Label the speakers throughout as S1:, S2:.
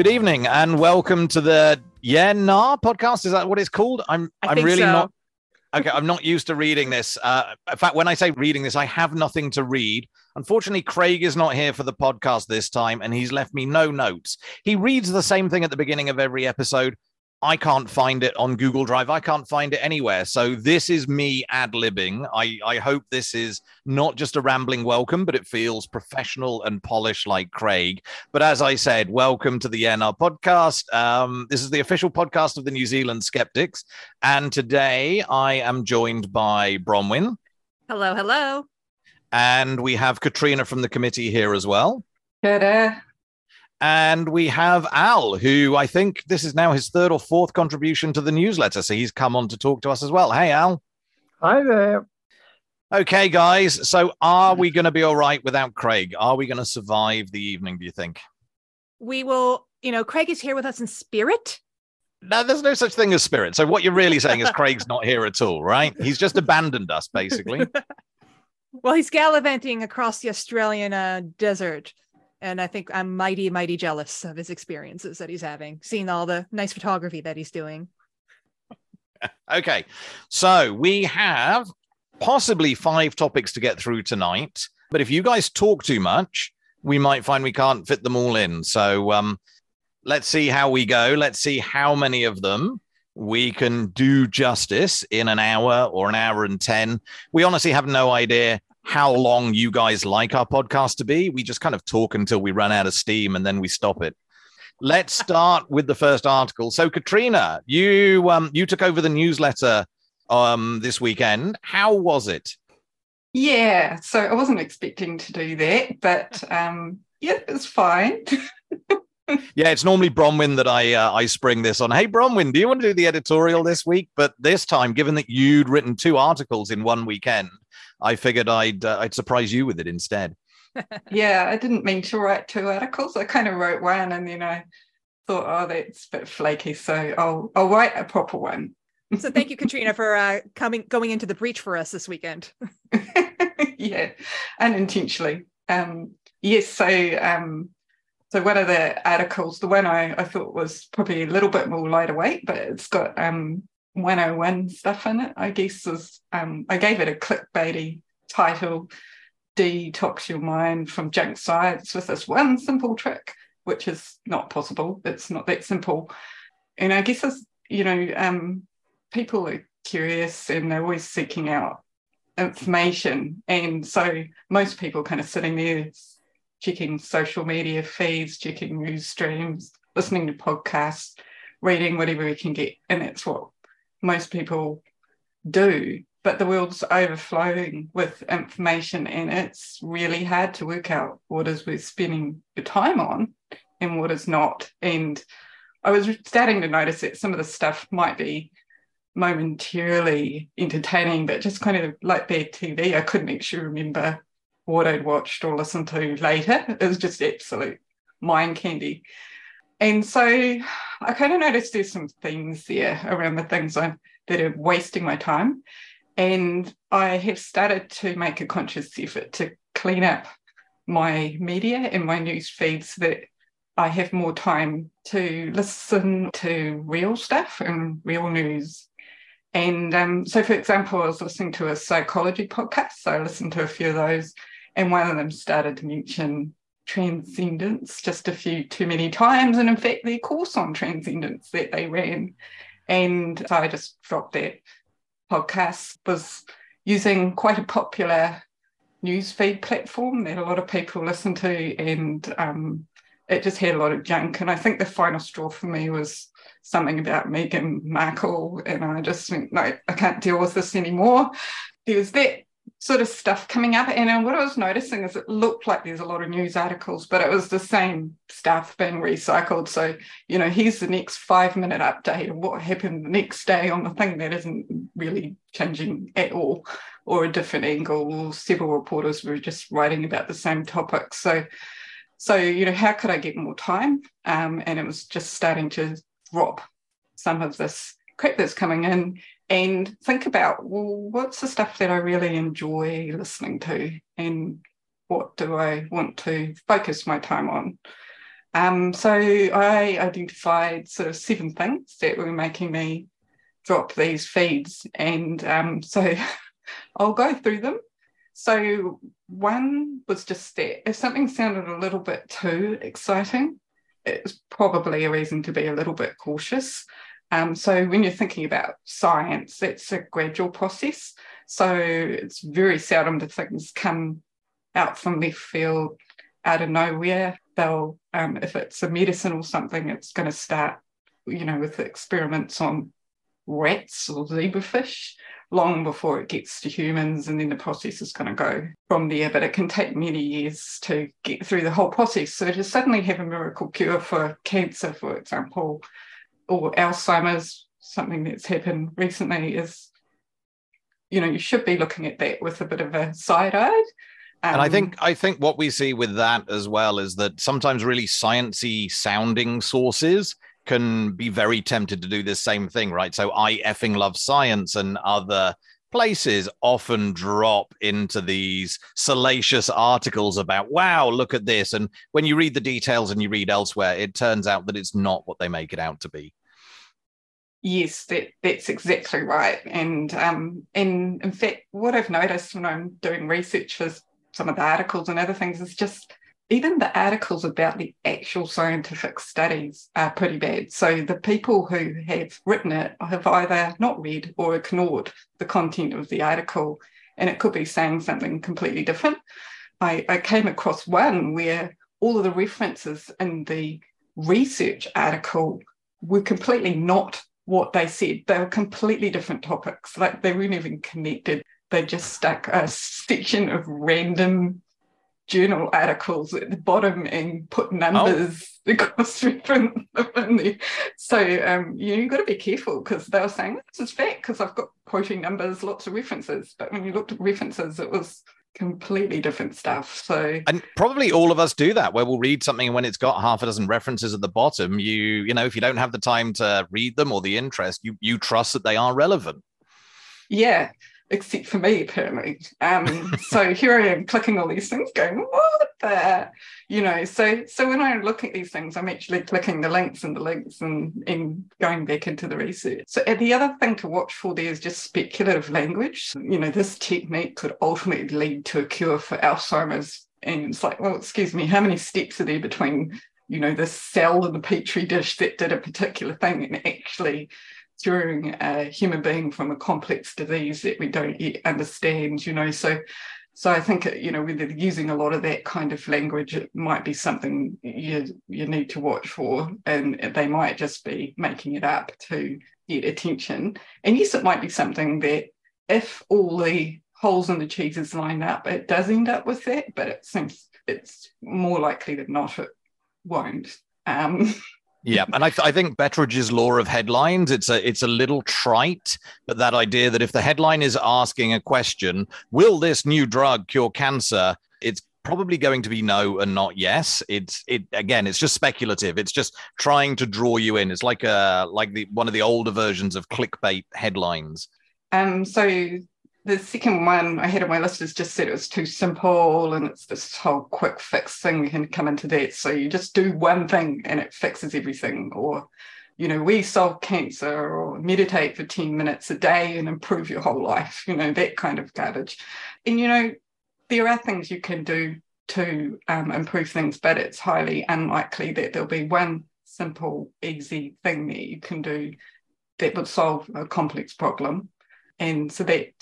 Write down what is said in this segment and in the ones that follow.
S1: Good evening and welcome to the Yeah Nah podcast. Is that what it's called? I'm
S2: I
S1: I'm really
S2: so.
S1: not okay. I'm not used to reading this. Uh, in fact, when I say reading this, I have nothing to read. Unfortunately, Craig is not here for the podcast this time, and he's left me no notes. He reads the same thing at the beginning of every episode. I can't find it on Google Drive. I can't find it anywhere. So this is me ad libbing. I, I hope this is not just a rambling welcome, but it feels professional and polished like Craig. But as I said, welcome to the NR podcast. Um, this is the official podcast of the New Zealand Skeptics. And today I am joined by Bronwyn
S2: Hello, hello.
S1: and we have Katrina from the committee here as well.
S3: G'day.
S1: And we have Al, who I think this is now his third or fourth contribution to the newsletter. So he's come on to talk to us as well. Hey, Al.
S3: Hi there.
S1: Okay, guys. So are we going to be all right without Craig? Are we going to survive the evening, do you think?
S2: We will, you know, Craig is here with us in spirit.
S1: No, there's no such thing as spirit. So what you're really saying is Craig's not here at all, right? He's just abandoned us, basically.
S2: Well, he's gallivanting across the Australian uh, desert. And I think I'm mighty, mighty jealous of his experiences that he's having, seeing all the nice photography that he's doing.
S1: Okay. So we have possibly five topics to get through tonight. But if you guys talk too much, we might find we can't fit them all in. So um, let's see how we go. Let's see how many of them we can do justice in an hour or an hour and 10. We honestly have no idea how long you guys like our podcast to be. We just kind of talk until we run out of steam and then we stop it. Let's start with the first article. So, Katrina, you um, you took over the newsletter um, this weekend. How was it?
S3: Yeah, so I wasn't expecting to do that, but um, yeah, it's fine.
S1: Yeah, it's normally Bronwyn that I uh, I spring this on. Hey, Bronwyn, do you want to do the editorial this week? But this time, given that you'd written two articles in one weekend, I figured I'd uh, I'd surprise you with it instead.
S3: yeah, I didn't mean to write two articles. I kind of wrote one and then I thought, oh, that's a bit flaky. So I'll I'll write a proper one.
S2: So thank you, Katrina, for uh, coming going into the breach for us this weekend.
S3: yeah, unintentionally. Um, yes, so um, so one of the articles, the one I, I thought was probably a little bit more lighter weight, but it's got um 101 stuff in it, I guess is um I gave it a clickbaity title, Detox Your Mind from Junk Science with this one simple trick, which is not possible. It's not that simple. And I guess it's, you know, um people are curious and they're always seeking out information. And so most people kind of sitting there checking social media feeds, checking news streams, listening to podcasts, reading whatever we can get. And that's what most people do. But the world's overflowing with information and it's really hard to work out what is we're spending your time on and what is not. And I was starting to notice that some of the stuff might be momentarily entertaining, but just kind of like bad TV. I couldn't actually remember what I'd watched or listened to later. It was just absolute mind candy. And so I kind of noticed there's some themes there around the things I, that are wasting my time. And I have started to make a conscious effort to clean up my media and my news feeds so that I have more time to listen to real stuff and real news. And um, so, for example, I was listening to a psychology podcast. So I listened to a few of those, and one of them started to mention transcendence just a few too many times. And in fact, their course on transcendence that they ran. And so I just dropped that podcast, was using quite a popular newsfeed platform that a lot of people listen to. And um, it just had a lot of junk. And I think the final straw for me was something about Meghan Markle. And I just think, no, I can't deal with this anymore. There was that sort of stuff coming up. And uh, what I was noticing is it looked like there's a lot of news articles, but it was the same stuff being recycled. So, you know, here's the next five minute update of what happened the next day on the thing that isn't really changing at all, or a different angle, several reporters were just writing about the same topic. So, so you know, how could I get more time? Um, and it was just starting to drop some of this crap that's coming in and think about well what's the stuff that i really enjoy listening to and what do i want to focus my time on Um, so I identified sort of seven things that were making me drop these feeds. And um, so I'll go through them. So one was just that if something sounded a little bit too exciting, it's probably a reason to be a little bit cautious. Um, so when you're thinking about science, it's a gradual process. So it's very seldom that things come out from left field out of nowhere. They'll, um, if it's a medicine or something, it's going to start, you know, with experiments on rats or zebrafish long before it gets to humans, and then the process is going to go from there. But it can take many years to get through the whole process. So to suddenly have a miracle cure for cancer, for example, or Alzheimer's, something that's happened recently, is you know you should be looking at that with a bit of a side eye.
S1: Um, and I think I think what we see with that as well is that sometimes really sciency sounding sources can be very tempted to do this same thing, right? So I effing love science and other places often drop into these salacious articles about wow look at this and when you read the details and you read elsewhere it turns out that it's not what they make it out to be
S3: Yes, that, that's exactly right. And um, and in fact, what I've noticed when I'm doing research for some of the articles and other things is just even the articles about the actual scientific studies are pretty bad. So the people who have written it have either not read or ignored the content of the article, and it could be saying something completely different. I, I came across one where all of the references in the research article were completely not what they said. They were completely different topics. Like they weren't even connected. They just stuck a section of random journal articles at the bottom and put numbers oh. across reference in there. So um, you know, you've got to be careful because they were saying this is fact because I've got quoting numbers, lots of references. But when you looked at references, it was completely different stuff. So
S1: and probably all of us do that where we'll read something and when it's got half a dozen references at the bottom, you you know, if you don't have the time to read them or the interest, you you trust that they are relevant.
S3: Yeah except for me apparently. Um, so here I am clicking all these things, going, what the, you know. So so when I look at these things, I'm actually clicking the links and the links and and going back into the research. So the other thing to watch for there is just speculative language. You know, this technique could ultimately lead to a cure for Alzheimer's. And it's like, well, excuse me, how many steps are there between you know, the cell in the petri dish that did a particular thing and actually curing a human being from a complex disease that we don't yet understand, you know. So so I think you know, with using a lot of that kind of language, it might be something you you need to watch for, and they might just be making it up to get attention. And yes, it might be something that if all the holes in the cheeses line up, it does end up with that, but it seems it's more likely than not it won't. Um,
S1: yeah, and I, th- I think Betteridge's law of headlines it's a it's a little trite, but that idea that if the headline is asking a question, will this new drug cure cancer? It's probably going to be no and not yes. It's it again. It's just speculative. It's just trying to draw you in. It's like a like the one of the older versions of clickbait headlines.
S3: Um. So the second one I had on my list is just said it was too simple and it's this whole quick fix thing you can come into that. So you just do one thing and it fixes everything. Or, you know, we solve cancer or meditate for 10 minutes a day and improve your whole life, you know, that kind of garbage. And, you know, there are things you can do to um, improve things, but it's highly unlikely that there'll be one simple, easy thing that you can do that would solve a complex problem. And so that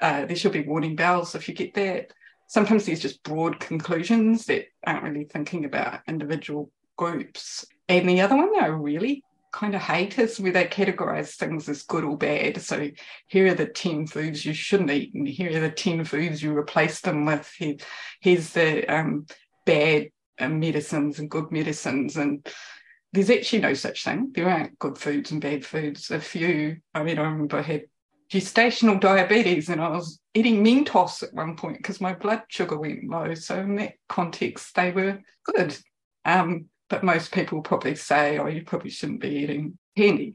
S3: uh, there should be warning bells if you get that. Sometimes there's just broad conclusions that aren't really thinking about individual groups. And the other one that I really kind of hate is where they categorize things as good or bad. So here are the 10 foods you shouldn't eat, and here are the 10 foods you replace them with. Here, here's the um, bad uh, medicines and good medicines. And there's actually no such thing. There aren't good foods and bad foods. A few, I mean, I remember I had gestational diabetes and I was eating Mentos at one point because my blood sugar went low. So in that context, they were good. Um, but most people probably say, oh, you probably shouldn't be eating candy.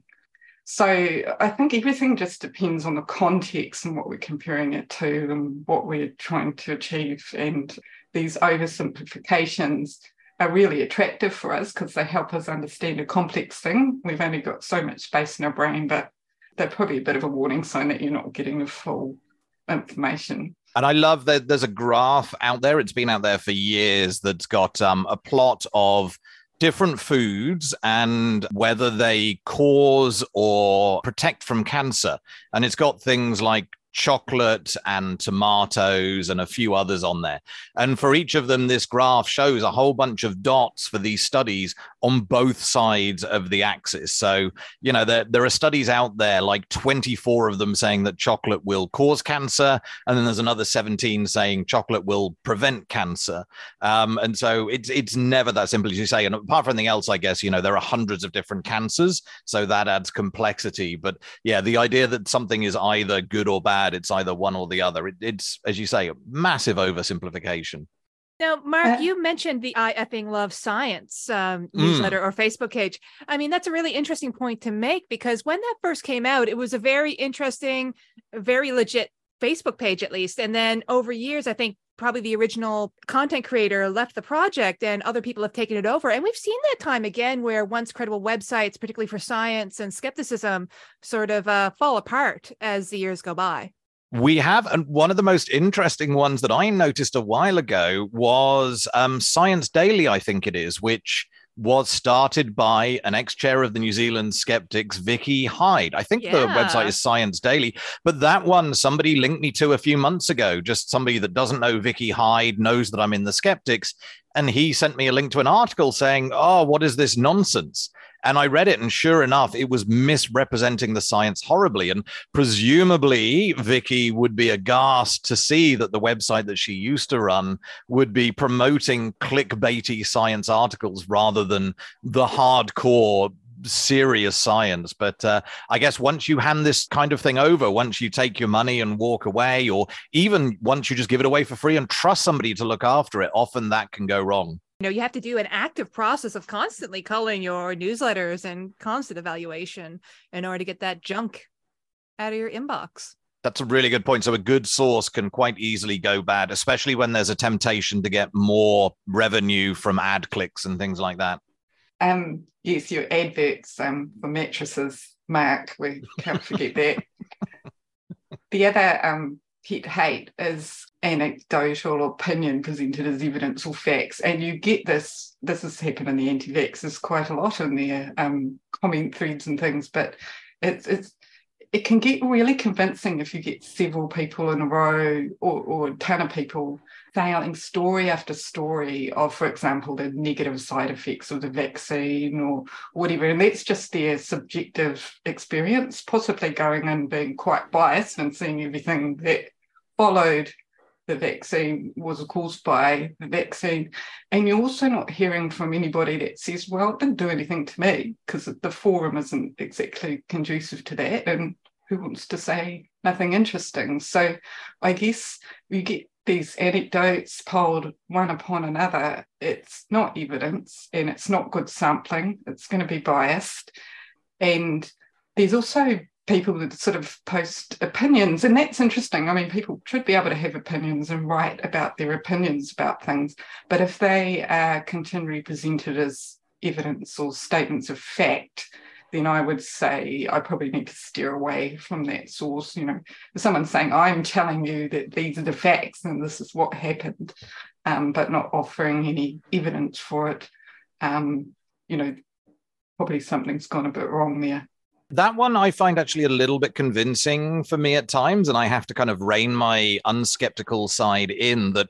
S3: So I think everything just depends on the context and what we're comparing it to and what we're trying to achieve. And these oversimplifications are really attractive for us because they help us understand a complex thing. We've only got so much space in our brain, but they're probably a bit of a warning sign that you're not getting the full information.
S1: And I love that there's a graph out there. It's been out there for years that's got um, a plot of different foods and whether they cause or protect from cancer. And it's got things like chocolate and tomatoes and a few others on there. And for each of them, this graph shows a whole bunch of dots for these studies on both sides of the axis. So, you know, there, there are studies out there, like 24 of them saying that chocolate will cause cancer. And then there's another 17 saying chocolate will prevent cancer. Um, and so it's, it's never that simple as you say. And apart from anything else, I guess, you know, there are hundreds of different cancers. So that adds complexity. But yeah, the idea that something is either good or bad bad. It's either one or the other. It, it's, as you say, a massive oversimplification.
S2: Now, Mark, uh, you mentioned the I effing love science um, mm. newsletter or Facebook page. I mean, that's a really interesting point to make because when that first came out, it was a very interesting, very legit Facebook page, at least. And then over years, I think probably the original content creator left the project and other people have taken it over. And we've seen that time again where once credible websites, particularly for science and skepticism, sort of uh, fall apart as the years go by.
S1: We have, and one of the most interesting ones that I noticed a while ago was um, Science Daily, I think it is, which was started by an ex-chair of the New Zealand Skeptics, Vicky Hyde. I think yeah. the website is Science Daily, but that one somebody linked me to a few months ago. Just somebody that doesn't know Vicky Hyde knows that I'm in the Skeptics, and he sent me a link to an article saying, "Oh, what is this nonsense?" And I read it, and sure enough, it was misrepresenting the science horribly. And presumably, Vicky would be aghast to see that the website that she used to run would be promoting clickbaity science articles rather than the hardcore serious science. But uh, I guess once you hand this kind of thing over, once you take your money and walk away, or even once you just give it away for free and trust somebody to look after it, often that can go wrong
S2: know you have to do an active process of constantly culling your newsletters and constant evaluation in order to get that junk out of your inbox
S1: that's a really good point. So a good source can quite easily go bad, especially when there's a temptation to get more revenue from ad clicks and things like that.
S3: Um, yes, your adverts um, for mattresses, Mark. We can't forget that. the other um, pet hate is anecdotal opinion presented as evidence or facts. And you get this, this has happened in the anti-vaxxers quite a lot in their um, comment threads and things, but it's, it's it can get really convincing if you get several people in a row or, or a ton of people failing story after story of, for example, the negative side effects of the vaccine or whatever. And that's just their subjective experience, possibly going and being quite biased and seeing everything that followed the vaccine was caused by the vaccine. And you're also not hearing from anybody that says, well, it didn't do anything to me, because the forum isn't exactly conducive to that. And who wants to say nothing interesting? So I guess you get these anecdotes piled one upon another. It's not evidence and it's not good sampling. It's going to be biased. And there's also people that sort of post opinions and that's interesting i mean people should be able to have opinions and write about their opinions about things but if they are continually presented as evidence or statements of fact then i would say i probably need to steer away from that source you know if someone's saying i'm telling you that these are the facts and this is what happened um, but not offering any evidence for it um, you know probably something's gone a bit wrong there
S1: that one I find actually a little bit convincing for me at times, and I have to kind of rein my unskeptical side in that.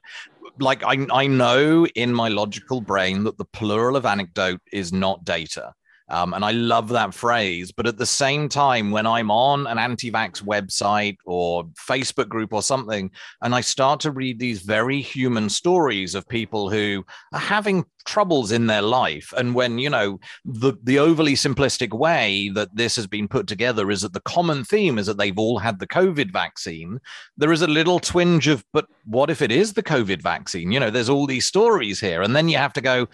S1: Like I, I know in my logical brain that the plural of anecdote is not data. Um, and I love that phrase. But at the same time, when I'm on an anti vax website or Facebook group or something, and I start to read these very human stories of people who are having troubles in their life and when you know the the overly simplistic way that this has been put together is that the common theme is that they've all had the covid vaccine there is a little twinge of but what if it is the covid vaccine you know there's all these stories here and then you have to go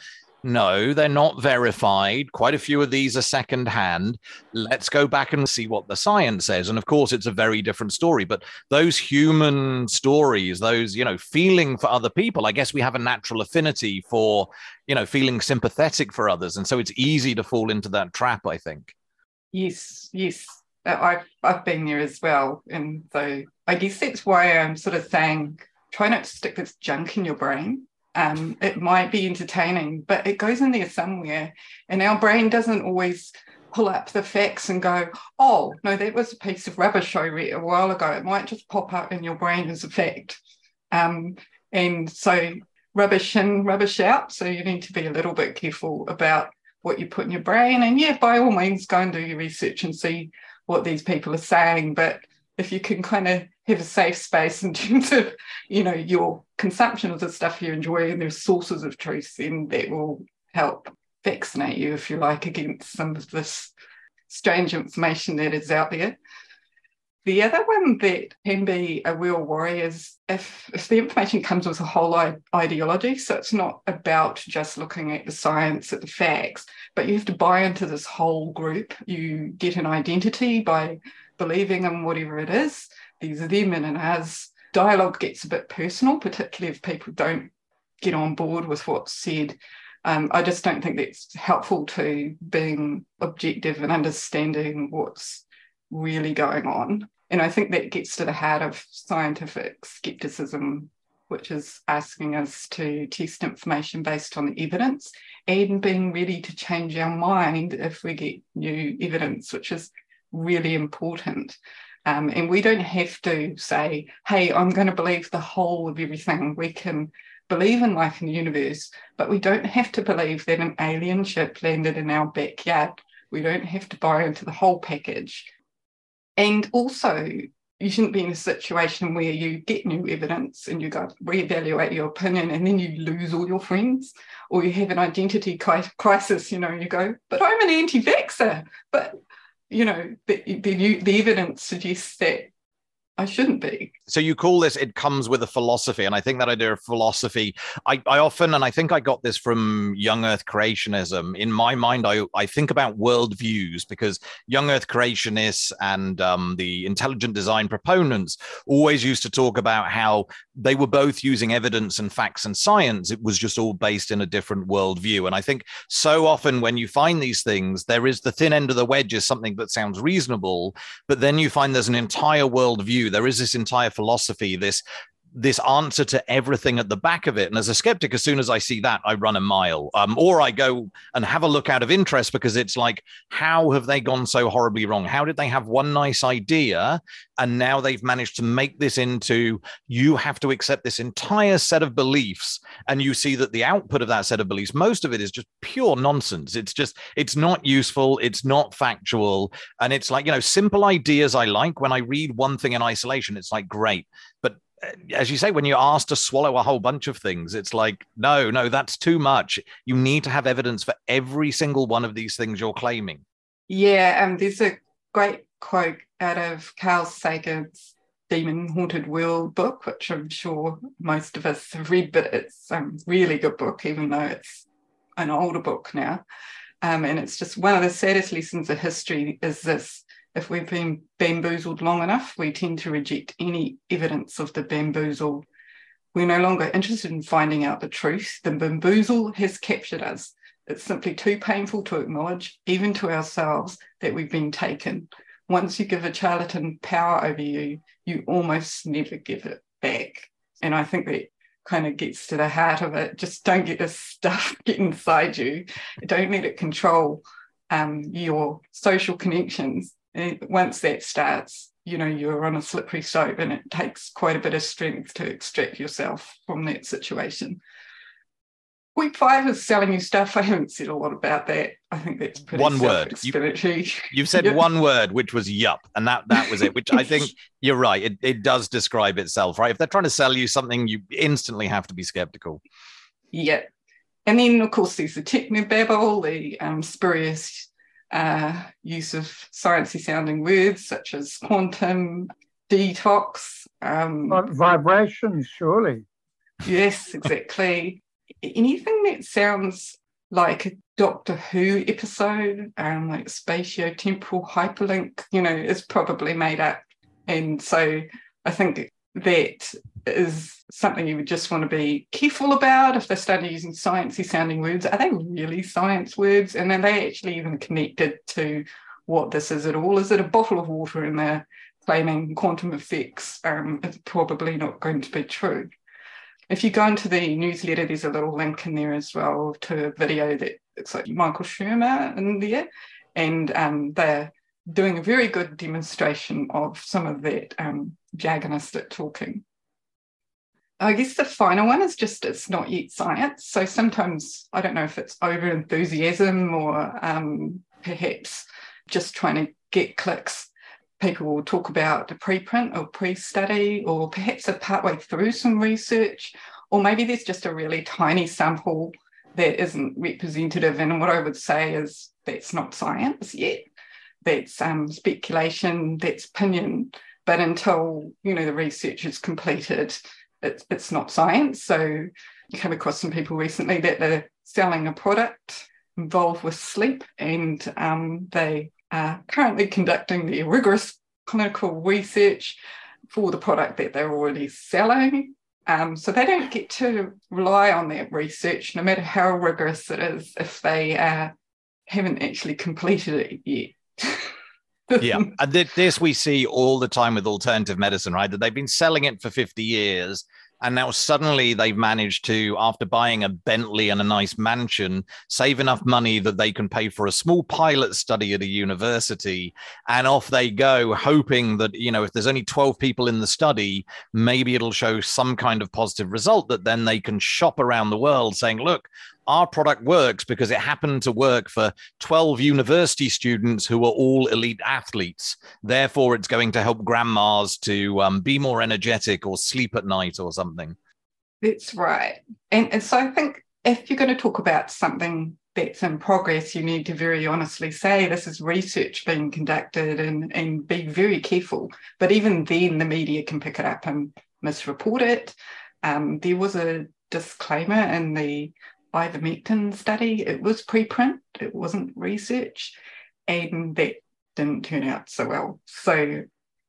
S1: no, they're not verified. Quite a few of these are secondhand. Let's go back and see what the science says. And of course, it's a very different story. But those human stories, those, you know, feeling for other people, I guess we have a natural affinity for, you know, feeling sympathetic for others. And so it's easy to fall into that trap, I think.
S3: Yes, yes. Uh, I've, I've been there as well. And so I guess that's why I'm sort of saying try not to stick this junk in your brain um, it might be entertaining, but it goes in there somewhere. And our brain doesn't always pull up the facts and go, oh, no, that was a piece of rubbish I read a while ago. It might just pop up in your brain as a fact. Um, and so rubbish in, rubbish out. So you need to be a little bit careful about what you put in your brain. And yeah, by all means, go and do your research and see what these people are saying. But if you can kind of have a safe space in terms of, you know, your consumption of the stuff you enjoy and there's sources of truth, then that will help vaccinate you, if you like, against some of this strange information that is out there. The other one that can be a real worry is if, if the information comes with a whole ideology. So it's not about just looking at the science, at the facts, but you have to buy into this whole group. You get an identity by believing in whatever it is. These are them and as dialogue gets a bit personal, particularly if people don't get on board with what's said. Um, I just don't think that's helpful to being objective and understanding what's really going on. And I think that gets to the heart of scientific skepticism, which is asking us to test information based on the evidence and being ready to change our mind if we get new evidence, which is really important. Um, and we don't have to say, hey, I'm going to believe the whole of everything. We can believe in life in the universe, but we don't have to believe that an alien ship landed in our backyard. We don't have to buy into the whole package. And also, you shouldn't be in a situation where you get new evidence and you go reevaluate your opinion and then you lose all your friends or you have an identity crisis you know you go but i'm an anti-vaxxer but you know, the, the, the evidence suggests that I shouldn't be.
S1: So you call this it comes with a philosophy. And I think that idea of philosophy, I, I often, and I think I got this from young earth creationism. In my mind, I, I think about worldviews because young earth creationists and um, the intelligent design proponents always used to talk about how they were both using evidence and facts and science. It was just all based in a different worldview. And I think so often when you find these things, there is the thin end of the wedge is something that sounds reasonable, but then you find there's an entire worldview there is this entire philosophy, this this answer to everything at the back of it. And as a skeptic, as soon as I see that, I run a mile, um, or I go and have a look out of interest because it's like, how have they gone so horribly wrong? How did they have one nice idea and now they've managed to make this into you have to accept this entire set of beliefs, and you see that the output of that set of beliefs, most of it is just pure nonsense. It's just it's not useful, it's not factual, and it's like you know simple ideas I like when I read one thing in isolation. It's like great, but as you say, when you're asked to swallow a whole bunch of things, it's like, no, no, that's too much. You need to have evidence for every single one of these things you're claiming.
S3: Yeah, and um, there's a great quote out of Carl Sagan's Demon Haunted World book, which I'm sure most of us have read, but it's a really good book, even though it's an older book now. Um, and it's just one of the saddest lessons of history is this if we've been bamboozled long enough, we tend to reject any evidence of the bamboozle. We're no longer interested in finding out the truth. The bamboozle has captured us. It's simply too painful to acknowledge, even to ourselves, that we've been taken. Once you give a charlatan power over you, you almost never give it back. And I think that kind of gets to the heart of it. Just don't get this stuff get inside you. Don't let it control um, your social connections once that starts, you know, you're on a slippery slope and it takes quite a bit of strength to extract yourself from that situation. Week five is selling you stuff. I haven't said a lot about that. I think that's pretty
S1: one word. You, have said one word, which was yup, and that that was it. Which I think you're right. It it does describe itself, right? If they're trying to sell you something, you instantly have to be skeptical.
S3: Yeah, and then of course there's the technobabble, the um, spurious uh, use of sciencey sounding words such as quantum, detox. Um,
S4: vibrations, surely.
S3: Yes, exactly. Anything that sounds like a Doctor Who episode, um, like spatio-temporal hyperlink, you know, is probably made up. And so I think that is something you would just want to be careful about if they started using sciencey sounding words. Are they really science words? And are they actually even connected to what this is at all? Is it a bottle of water and they're claiming quantum effects? Um, it's probably not going to be true. If you go into the newsletter, there's a little link in there as well to a video that it's like Michael Shermer in there, and um, they're doing a very good demonstration of some of that um, jargonistic talking. I guess the final one is just it's not yet science. So sometimes I don't know if it's over enthusiasm or um, perhaps just trying to get clicks. People will talk about the preprint or pre-study, or perhaps they're partway through some research, or maybe there's just a really tiny sample that isn't representative. And what I would say is that's not science yet. That's um, speculation, that's opinion. But until you know the research is completed, it's, it's not science. So you came across some people recently that they're selling a product involved with sleep, and um, they are currently conducting their rigorous clinical research for the product that they're already selling. Um, so they don't get to rely on that research, no matter how rigorous it is, if they uh, haven't actually completed it
S1: yet. Yeah, and this we see all the time with alternative medicine, right? That they've been selling it for 50 years and now suddenly they've managed to, after buying a Bentley and a nice mansion, save enough money that they can pay for a small pilot study at a university. And off they go, hoping that, you know, if there's only 12 people in the study, maybe it'll show some kind of positive result that then they can shop around the world saying, look, our product works because it happened to work for 12 university students who are all elite athletes. Therefore, it's going to help grandmas to um, be more energetic or sleep at night or something.
S3: That's right. And, and so I think if you're going to talk about something that's in progress, you need to very honestly say this is research being conducted and, and be very careful. But even then, the media can pick it up and misreport it. Um, there was a disclaimer in the ivermectin study. It was preprint, it wasn't research, and that didn't turn out so well. So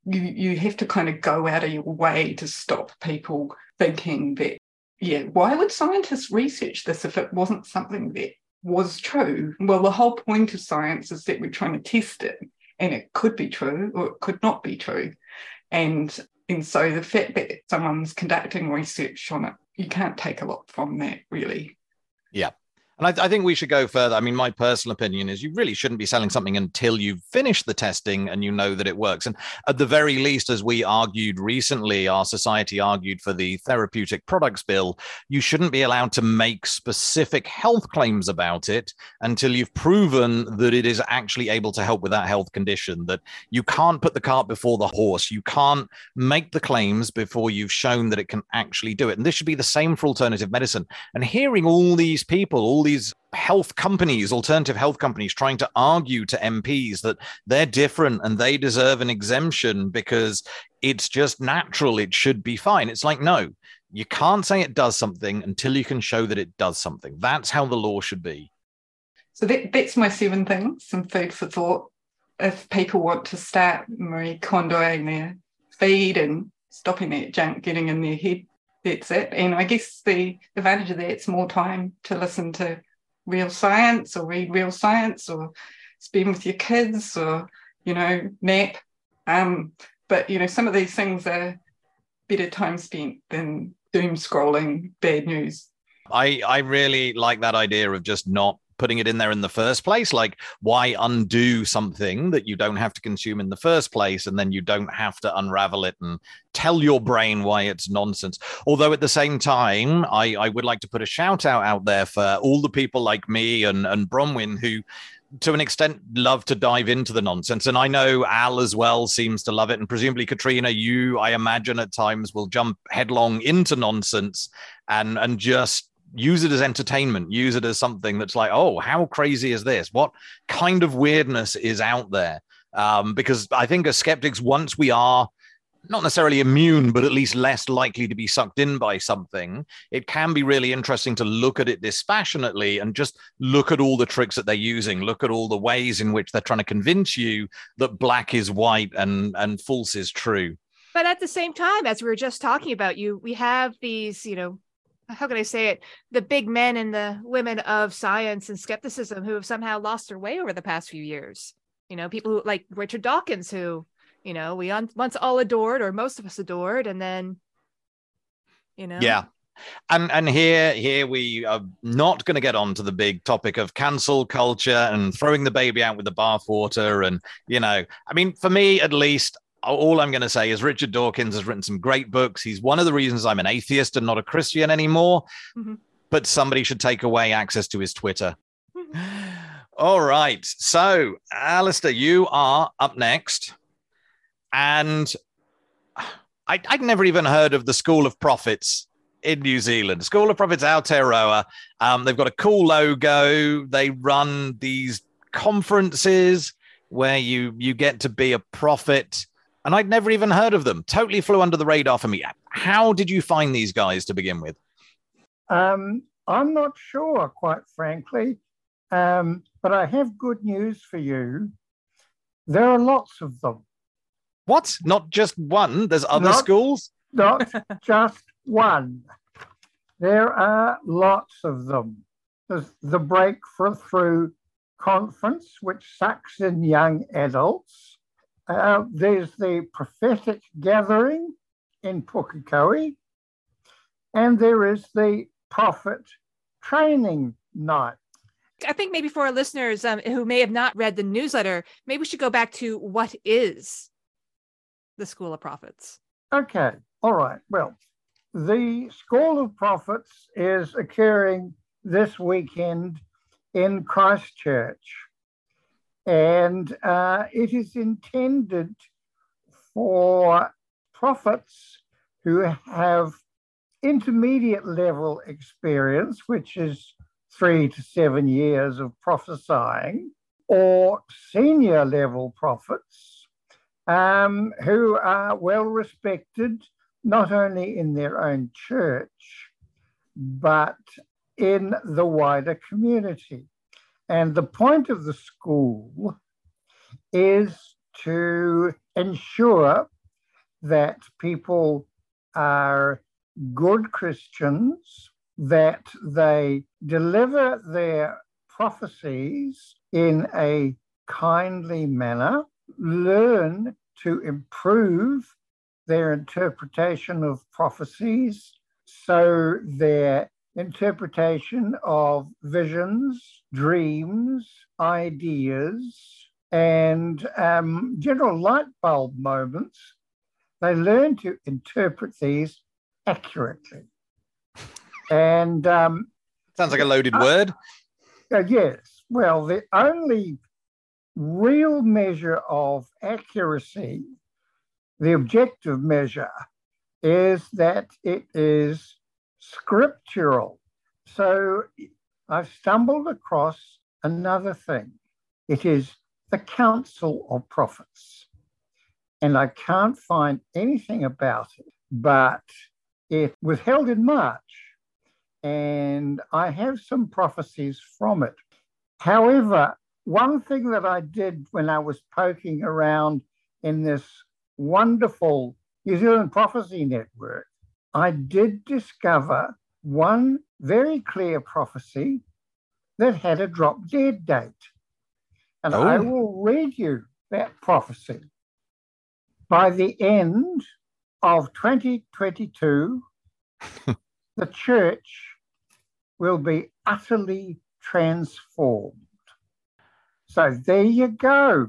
S3: you you have to kind of go out of your way to stop people thinking that, yeah, why would scientists research this if it wasn't something that was true? Well, the whole point of science is that we're trying to test it, and it could be true or it could not be true. And and so the fact that someone's conducting research on it, you can't take a lot from that, really.
S1: Yeah. And I, I, think we should go further. I mean, my personal opinion is you really shouldn't be selling something until you've finished the testing and you know that it works. And at the very least, as we argued recently, our society argued for the therapeutic products bill, you shouldn't be allowed to make specific health claims about it until you've proven that it is actually able to help with that health condition. That you can't put the cart before the horse. You can't make the claims before you've shown that it can actually do it. And this should be the same for alternative medicine. And hearing all these people, all these health companies, alternative health companies, trying to argue to MPs that they're different and they deserve an exemption because it's just natural. It should be fine. It's like, no, you can't say it does something until you can show that it does something. That's how the law should be.
S3: So that, that's my seven things, some food for thought. If people want to start Marie Kondoing their feed and stopping that junk getting in their head, that's it. And I guess the advantage of that is more time to listen to real science or read real science or spend with your kids or, you know, nap. Um, but, you know, some of these things are better time spent than doom scrolling bad news.
S1: I, I really like that idea of just not putting it in there in the first place. Like, why undo something that you don't have to consume in the first place, and then you don't have to unravel it and tell your brain why it's nonsense. Although at the same time, I, I would like to put a shout out out there for all the people like me and, and Bronwyn who to an extent love to dive into the nonsense and i know al as well seems to love it and presumably katrina you i imagine at times will jump headlong into nonsense and and just use it as entertainment use it as something that's like oh how crazy is this what kind of weirdness is out there um, because i think as skeptics once we are not necessarily immune, but at least less likely to be sucked in by something, it can be really interesting to look at it dispassionately and just look at all the tricks that they're using, look at all the ways in which they're trying to convince you that black is white and, and false is true.
S2: But at the same time, as we were just talking about, you we have these, you know, how can I say it? The big men and the women of science and skepticism who have somehow lost their way over the past few years. You know, people who, like Richard Dawkins, who you know we on, once all adored or most of us adored and then you know
S1: yeah and and here here we are not going to get on to the big topic of cancel culture and throwing the baby out with the bathwater and you know i mean for me at least all i'm going to say is richard dawkins has written some great books he's one of the reasons i'm an atheist and not a christian anymore mm-hmm. but somebody should take away access to his twitter mm-hmm. all right so alistair you are up next and I, would never even heard of the School of Prophets in New Zealand. School of Prophets Aotearoa. Um, they've got a cool logo. They run these conferences where you you get to be a prophet. And I'd never even heard of them. Totally flew under the radar for me. How did you find these guys to begin with?
S4: Um, I'm not sure, quite frankly. Um, but I have good news for you. There are lots of them.
S1: What? Not just one? There's other not, schools?
S4: Not just one. There are lots of them. There's the Breakthrough Through Conference, which sucks in young adults. Uh, there's the Prophetic Gathering in Pukekohe. And there is the Prophet Training Night.
S2: I think maybe for our listeners um, who may have not read the newsletter, maybe we should go back to what is the School of Prophets?
S4: Okay, all right. Well, the School of Prophets is occurring this weekend in Christchurch, and uh, it is intended for prophets who have intermediate level experience, which is three to seven years of prophesying, or senior level prophets um, who are well respected, not only in their own church, but in the wider community. And the point of the school is to ensure that people are good Christians, that they deliver their prophecies in a kindly manner, learn to improve their interpretation of prophecies so their interpretation of visions, dreams, ideas, and um, general light bulb moments, they learn to interpret these accurately. And um,
S1: sounds like a loaded uh, word.
S4: Uh, yes. Well, the only real measure of accuracy, the objective measure, is that it is scriptural. So I've stumbled across another thing. It is the Council of Prophets. And I can't find anything about it, but it was held in March. And I have some prophecies from it. However, one thing that I did when I was poking around in this wonderful New Zealand Prophecy Network, I did discover one very clear prophecy that had a drop dead date. And oh. I will read you that prophecy. By the end of 2022, the church will be utterly transformed. So there you go.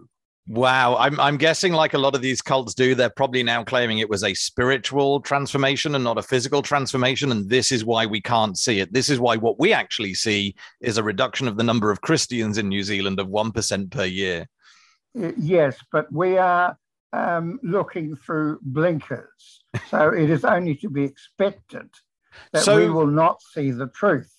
S1: Wow, I'm I'm guessing like a lot of these cults do, they're probably now claiming it was a spiritual transformation and not a physical transformation, and this is why we can't see it. This is why what we actually see is a reduction of the number of Christians in New Zealand of one percent per year.
S4: Yes, but we are um, looking through blinkers, so it is only to be expected that so, we will not see the truth.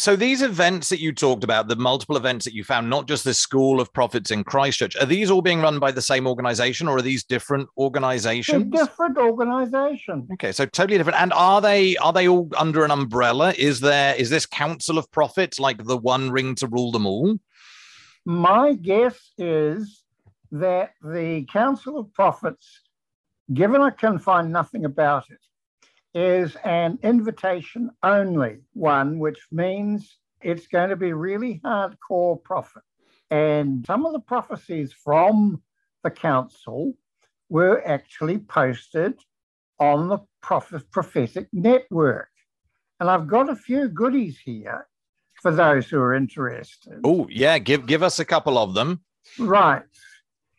S1: So these events that you talked about, the multiple events that you found, not just the School of Prophets in Christchurch, are these all being run by the same organization or are these different organizations?
S4: They're different organizations.
S1: Okay, so totally different. And are they are they all under an umbrella? Is there is this Council of Prophets like the one ring to rule them all?
S4: My guess is that the Council of Prophets, given I can find nothing about it, is an invitation only one, which means it's going to be really hardcore prophet. And some of the prophecies from the council were actually posted on the prophetic network. And I've got a few goodies here for those who are interested.
S1: Oh, yeah, give give us a couple of them.
S4: Right.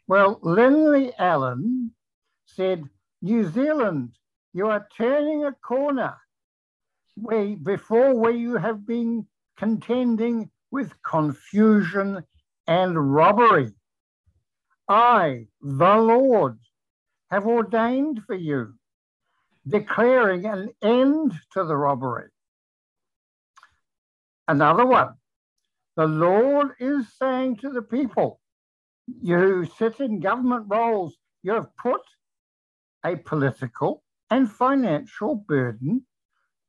S4: Well, Lindley Allen said New Zealand you are turning a corner where before where you have been contending with confusion and robbery. I, the Lord, have ordained for you, declaring an end to the robbery. Another one. The Lord is saying to the people, you sit in government roles, you have put a political and financial burden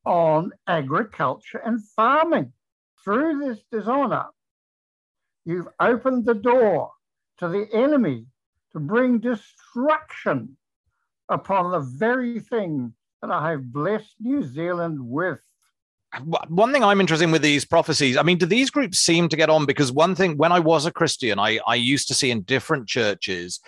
S4: on agriculture and farming. Through this dishonor, you've opened the door to the enemy to bring destruction upon the very thing that I have blessed New Zealand with.
S1: One thing I'm interested in with these prophecies, I mean, do these groups seem to get on? Because one thing, when I was a Christian, I, I used to see in different churches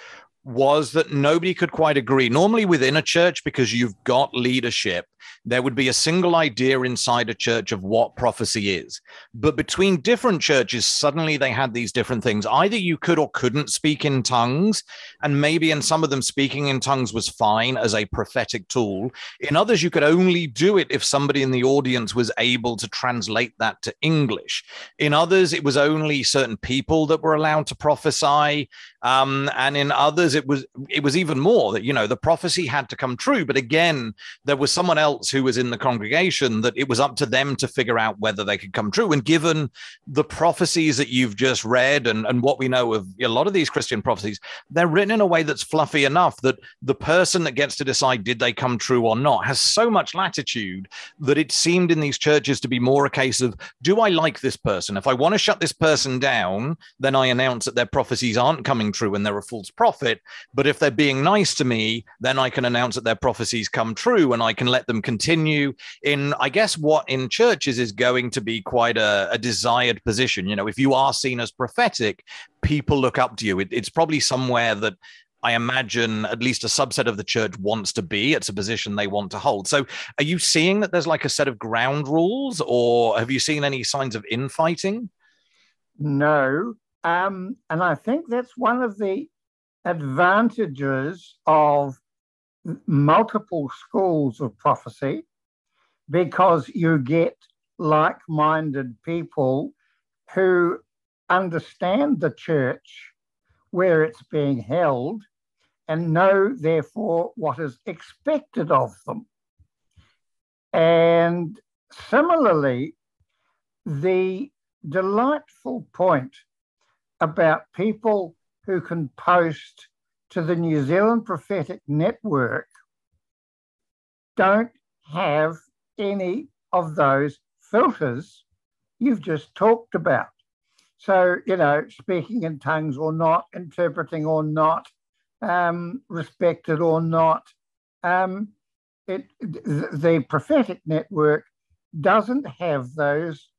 S1: was that nobody could quite agree. Normally, within a church, because you've got leadership, there would be a single idea inside a church of what prophecy is. But between different churches, suddenly they had these different things. Either you could or couldn't speak in tongues, and maybe in some of them, speaking in tongues was fine as a prophetic tool. In others, you could only do it if somebody in the audience was able to translate that to English. In others, it was only certain people that were allowed to prophesy. Um, and in others, it was it was even more that you know the prophecy had to come true. But again, there was someone else who was in the congregation that it was up to them to figure out whether they could come true. And given the prophecies that you've just read and, and what we know of a lot of these Christian prophecies, they're written in a way that's fluffy enough that the person that gets to decide did they come true or not has so much latitude that it seemed in these churches to be more a case of do I like this person? If I want to shut this person down, then I announce that their prophecies aren't coming true and they're a false prophet. But if they're being nice to me, then I can announce that their prophecies come true and I can let them continue in, I guess, what in churches is going to be quite a, a desired position. You know, if you are seen as prophetic, people look up to you. It, it's probably somewhere that I imagine at least a subset of the church wants to be. It's a position they want to hold. So, are you seeing that there's like a set of ground rules, or have you seen any signs of infighting?
S4: No. Um, and I think that's one of the advantages of multiple schools of prophecy because you get like minded people who understand the church where it's being held and know, therefore, what is expected of them. And similarly, the delightful point about people who can post to the New Zealand Prophetic Network don't have any of those filters you've just talked about. So, you know, speaking in tongues or not, interpreting or not, um, respected or not, um, it, the prophetic network doesn't have those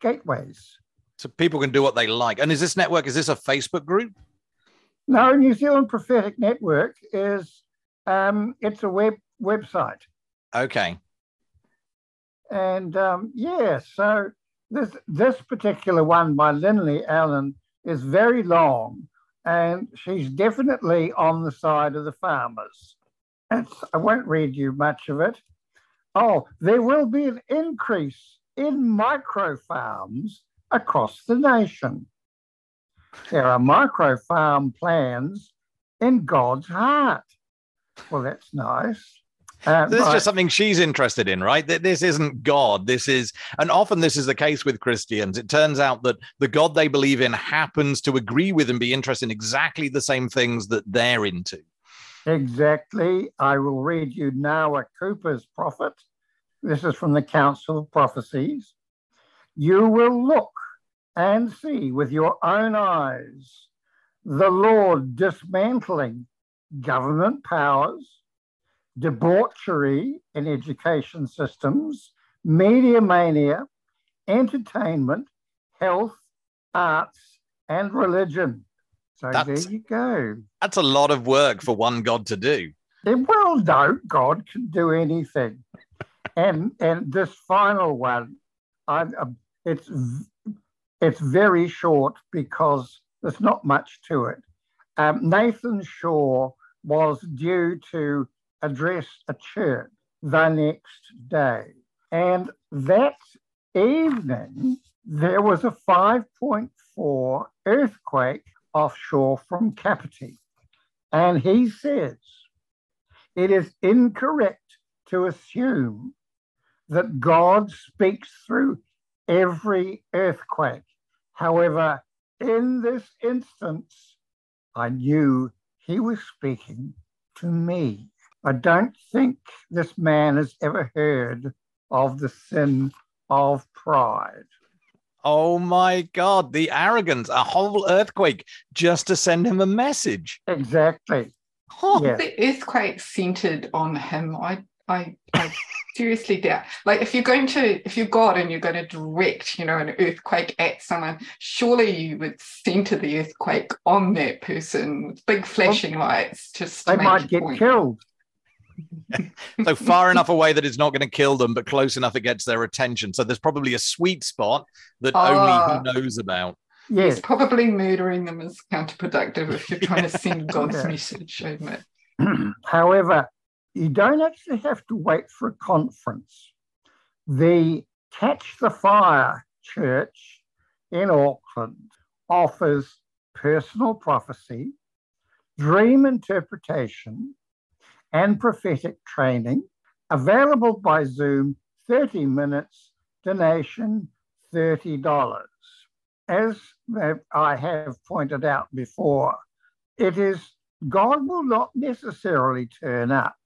S4: gateways.
S1: So people can do what they like. And is this network, is this a Facebook group?
S4: No, New Zealand Prophetic Network is um, it's a web website.
S1: Okay.
S4: And um, yeah, so this this particular one by Lindley Allen is very long, and she's definitely on the side of the farmers. It's, I won't read you much of it. Oh, there will be an increase in micro farms across the nation. There are micro farm plans in God's heart. Well, that's nice.
S1: Uh, this is just something she's interested in, right? That This isn't God. This is, and often this is the case with Christians. It turns out that the God they believe in happens to agree with and be interested in exactly the same things that they're into.
S4: Exactly. I will read you now a Cooper's prophet. This is from the Council of Prophecies. You will look and see with your own eyes the Lord dismantling government powers, debauchery in education systems, media mania, entertainment, health, arts, and religion. So that's, there you go.
S1: That's a lot of work for one God to do.
S4: Well, no, God can do anything. and and this final one, I, uh, it's it's very short because there's not much to it. Um, Nathan Shaw was due to address a church the next day. And that evening, there was a 5.4 earthquake offshore from Kapiti. And he says it is incorrect to assume that God speaks through every earthquake. However, in this instance, I knew he was speaking to me. I don't think this man has ever heard of the sin of pride.
S1: Oh my God, the arrogance, a whole earthquake just to send him a message.
S4: Exactly.
S3: Huh. Yeah. The earthquake centered on him. I, I, I seriously doubt. Like, if you're going to, if you're God and you're going to direct, you know, an earthquake at someone, surely you would center the earthquake on that person with big flashing well, lights. Just
S4: they might get point. killed.
S1: so far enough away that it's not going to kill them, but close enough it gets their attention. So there's probably a sweet spot that only he ah. knows about.
S3: Yes, probably murdering them is counterproductive if you're trying to send God's yeah. message, I admit.
S4: However, you don't actually have to wait for a conference. The Catch the Fire Church in Auckland offers personal prophecy, dream interpretation, and prophetic training, available by Zoom, 30 minutes, donation $30. As I have pointed out before, it is God will not necessarily turn up,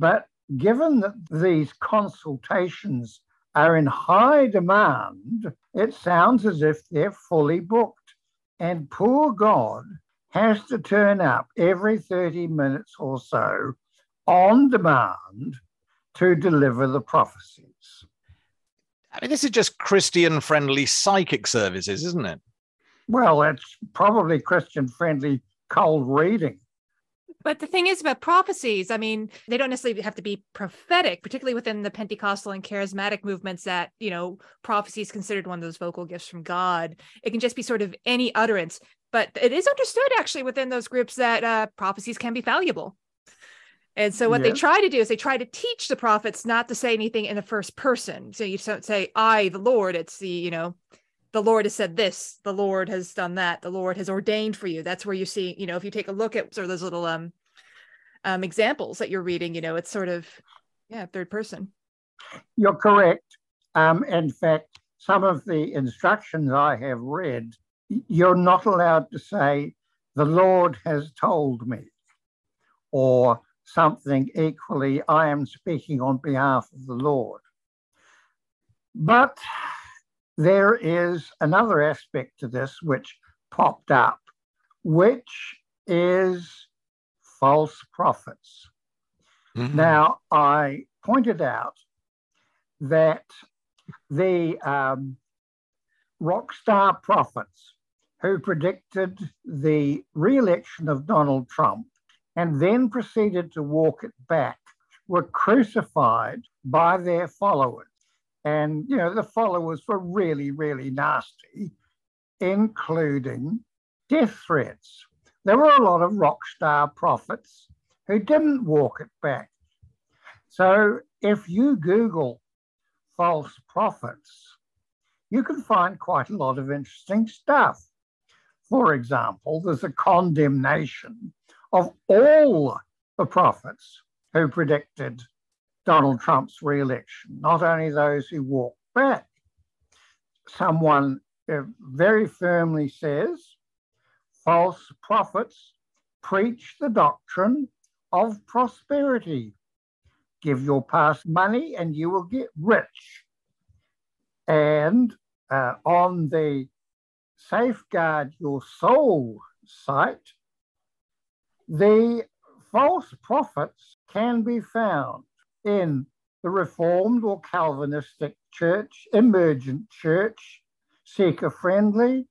S4: but given that these consultations are in high demand, it sounds as if they're fully booked. And poor God has to turn up every 30 minutes or so on demand to deliver the prophecies.
S1: I mean, this is just Christian friendly psychic services, isn't it?
S4: Well, it's probably Christian friendly cold reading.
S2: But the thing is about prophecies, I mean, they don't necessarily have to be prophetic, particularly within the Pentecostal and charismatic movements that, you know, prophecy is considered one of those vocal gifts from God. It can just be sort of any utterance. But it is understood actually within those groups that uh, prophecies can be valuable. And so what yeah. they try to do is they try to teach the prophets not to say anything in the first person. So you don't say I the Lord, it's the, you know, the Lord has said this, the Lord has done that, the Lord has ordained for you. That's where you see, you know, if you take a look at sort of those little um um examples that you're reading, you know, it's sort of yeah, third person.
S4: You're correct. Um, in fact, some of the instructions I have read, you're not allowed to say, the Lord has told me, or something equally, I am speaking on behalf of the Lord. But there is another aspect to this which popped up, which is false prophets. Mm-hmm. Now, I pointed out that the um, rock star prophets who predicted the re election of Donald Trump and then proceeded to walk it back were crucified by their followers. And, you know, the followers were really, really nasty, including death threats. There were a lot of rock star prophets who didn't walk it back. So if you Google false prophets, you can find quite a lot of interesting stuff. For example, there's a condemnation of all the prophets who predicted Donald Trump's re-election. Not only those who walk back. Someone uh, very firmly says false prophets preach the doctrine of prosperity. Give your past money and you will get rich. And uh, on the Safeguard Your Soul site, the false prophets can be found in the Reformed or Calvinistic Church, Emergent Church, seeker friendly,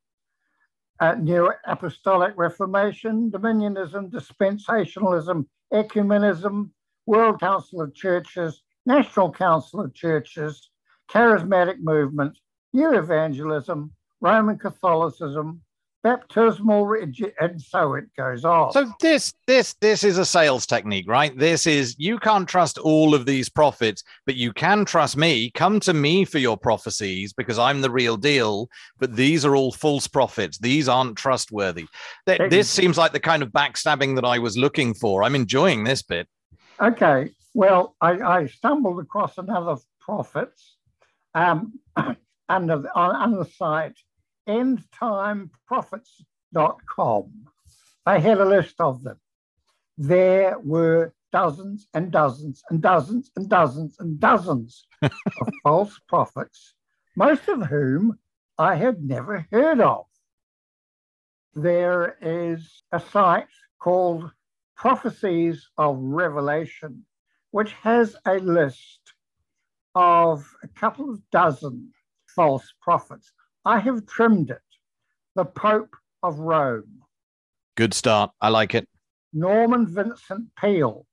S4: uh, New Apostolic Reformation, Dominionism, Dispensationalism, Ecumenism, World Council of Churches, National Council of Churches, Charismatic Movement, New Evangelism, Roman Catholicism, baptismal rigid, and so it goes on.
S1: So this this this is a sales technique right? This is you can't trust all of these prophets but you can trust me. Come to me for your prophecies because i'm the real deal but these are all false prophets. These aren't trustworthy. This seems like the kind of backstabbing that i was looking for. I'm enjoying this bit.
S4: Okay well i, I stumbled across another prophets um, under, on, on the site endtimeprophets.com. They had a list of them. There were dozens and dozens and dozens and dozens and dozens of false prophets, most of whom I had never heard of. There is a site called Prophecies of Revelation, which has a list of a couple of dozen false prophets. I have trimmed it. The Pope of Rome.
S1: Good start. I like it.
S4: Norman Vincent Peale.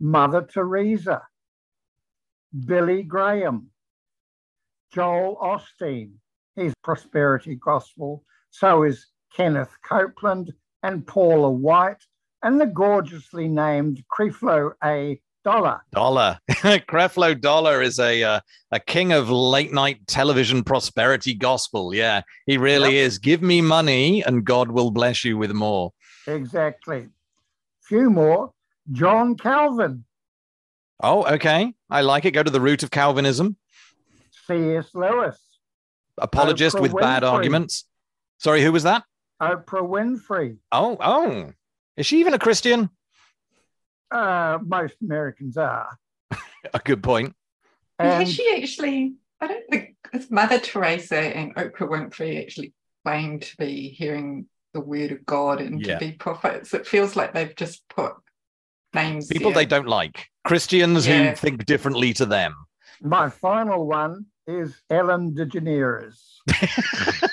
S4: Mother Teresa. Billy Graham. Joel Osteen. He's prosperity gospel. So is Kenneth Copeland and Paula White and the gorgeously named Creflo A. Dollar.
S1: Dollar. Creflo Dollar is a uh, a king of late night television prosperity gospel. Yeah, he really yep. is. Give me money and God will bless you with more.
S4: Exactly. Few more. John Calvin.
S1: Oh, okay. I like it. Go to the root of Calvinism.
S4: C.S. Lewis.
S1: Apologist Oprah with Winfrey. bad arguments. Sorry, who was that?
S4: Oprah Winfrey.
S1: Oh, oh. Is she even a Christian?
S4: Uh, most Americans are.
S1: a good point.
S3: And has she actually? I don't think Mother Teresa and Oprah Winfrey actually claim to be hearing the word of God and yeah. to be prophets. It feels like they've just put names.
S1: People
S3: there.
S1: they don't like. Christians yeah. who think differently to them.
S4: My final one is Ellen DeGeneres.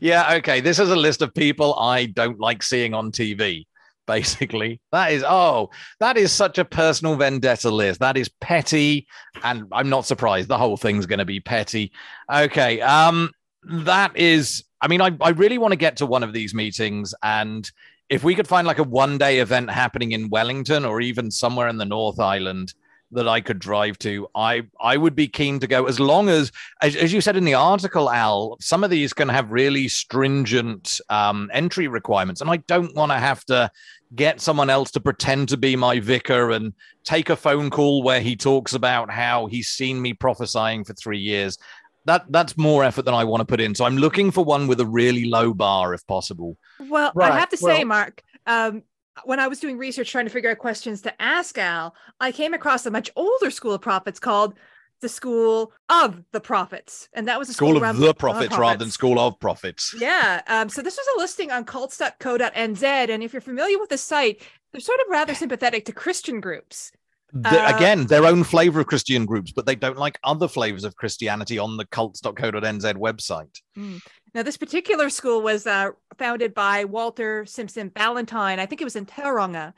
S1: yeah, okay. This is a list of people I don't like seeing on TV basically. That is, oh, that is such a personal vendetta list. That is petty. And I'm not surprised. The whole thing's going to be petty. Okay. Um, that is, I mean, I, I really want to get to one of these meetings. And if we could find like a one day event happening in Wellington or even somewhere in the North Island, that I could drive to, I I would be keen to go as long as, as, as you said in the article, Al, some of these can have really stringent um, entry requirements, and I don't want to have to get someone else to pretend to be my vicar and take a phone call where he talks about how he's seen me prophesying for three years. That that's more effort than I want to put in. So I'm looking for one with a really low bar, if possible.
S2: Well, right. I have to say, well, Mark, um, when I was doing research trying to figure out questions to ask Al, I came across a much older school of prophets called the School of the Prophets. And that was a
S1: school, school of the prophets, prophets, rather than School of Prophets.
S2: Yeah. Um, so this was a listing on cults.co.nz. And if you're familiar with the site, they're sort of rather sympathetic to Christian groups.
S1: The, uh, again, their own flavor of Christian groups, but they don't like other flavors of Christianity on the cults.co.nz website.
S2: Mm. Now, this particular school was uh, founded by Walter Simpson Ballantyne. I think it was in Tauranga.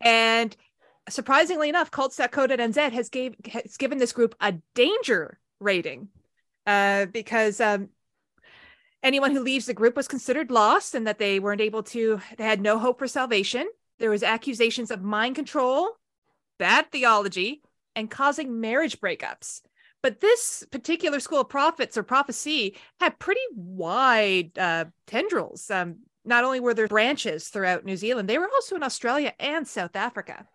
S2: And surprisingly enough, cults.co.nz has, gave, has given this group a danger rating uh, because um, anyone who leaves the group was considered lost and that they weren't able to, they had no hope for salvation. There was accusations of mind control, bad theology, and causing marriage breakups. But this particular school of prophets or prophecy had pretty wide uh, tendrils. Um, not only were there branches throughout New Zealand, they were also in Australia and South Africa.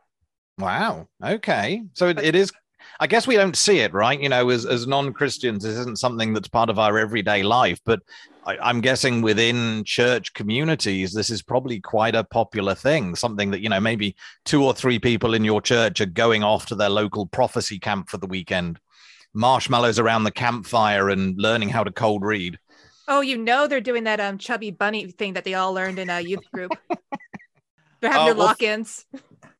S1: Wow. Okay. So it, it is. I guess we don't see it, right? You know, as, as non Christians, this isn't something that's part of our everyday life. But I, I'm guessing within church communities, this is probably quite a popular thing. Something that, you know, maybe two or three people in your church are going off to their local prophecy camp for the weekend, marshmallows around the campfire and learning how to cold read.
S2: Oh, you know they're doing that um chubby bunny thing that they all learned in a youth group. they're having
S1: Oh,
S2: their
S1: well,
S2: lock-ins.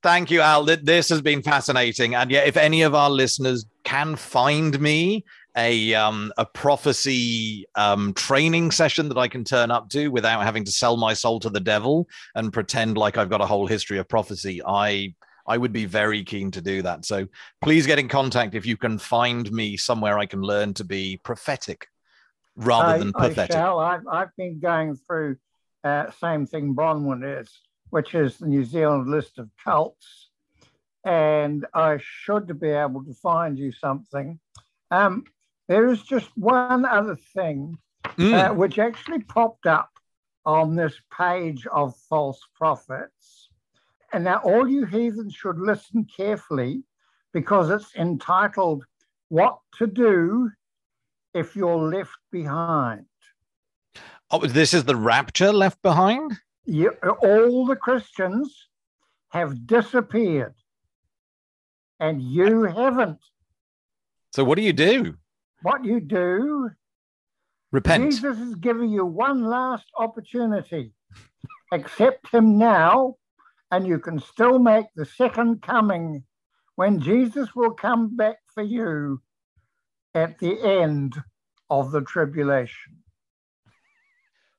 S1: Thank you, Al. This has been fascinating. And yeah, if any of our listeners can find me a um, a prophecy um, training session that I can turn up to without having to sell my soul to the devil and pretend like I've got a whole history of prophecy, I I would be very keen to do that. So please get in contact if you can find me somewhere I can learn to be prophetic rather
S4: I,
S1: than
S4: I
S1: pathetic.
S4: shall. I've, I've been going through uh, same thing Bronwyn is, which is the New Zealand list of cults, and I should be able to find you something. Um, there is just one other thing
S1: Mm.
S4: uh, which actually popped up on this page of false prophets. And now all you heathens should listen carefully because it's entitled What to Do If You're Left Behind.
S1: oh, this is the rapture left behind.
S4: You, all the Christians have disappeared and you haven't.
S1: So what do you do?
S4: What you do
S1: Repent.
S4: Jesus is giving you one last opportunity. Accept him now, and you can still make the second coming when Jesus will come back for you at the end of the tribulation.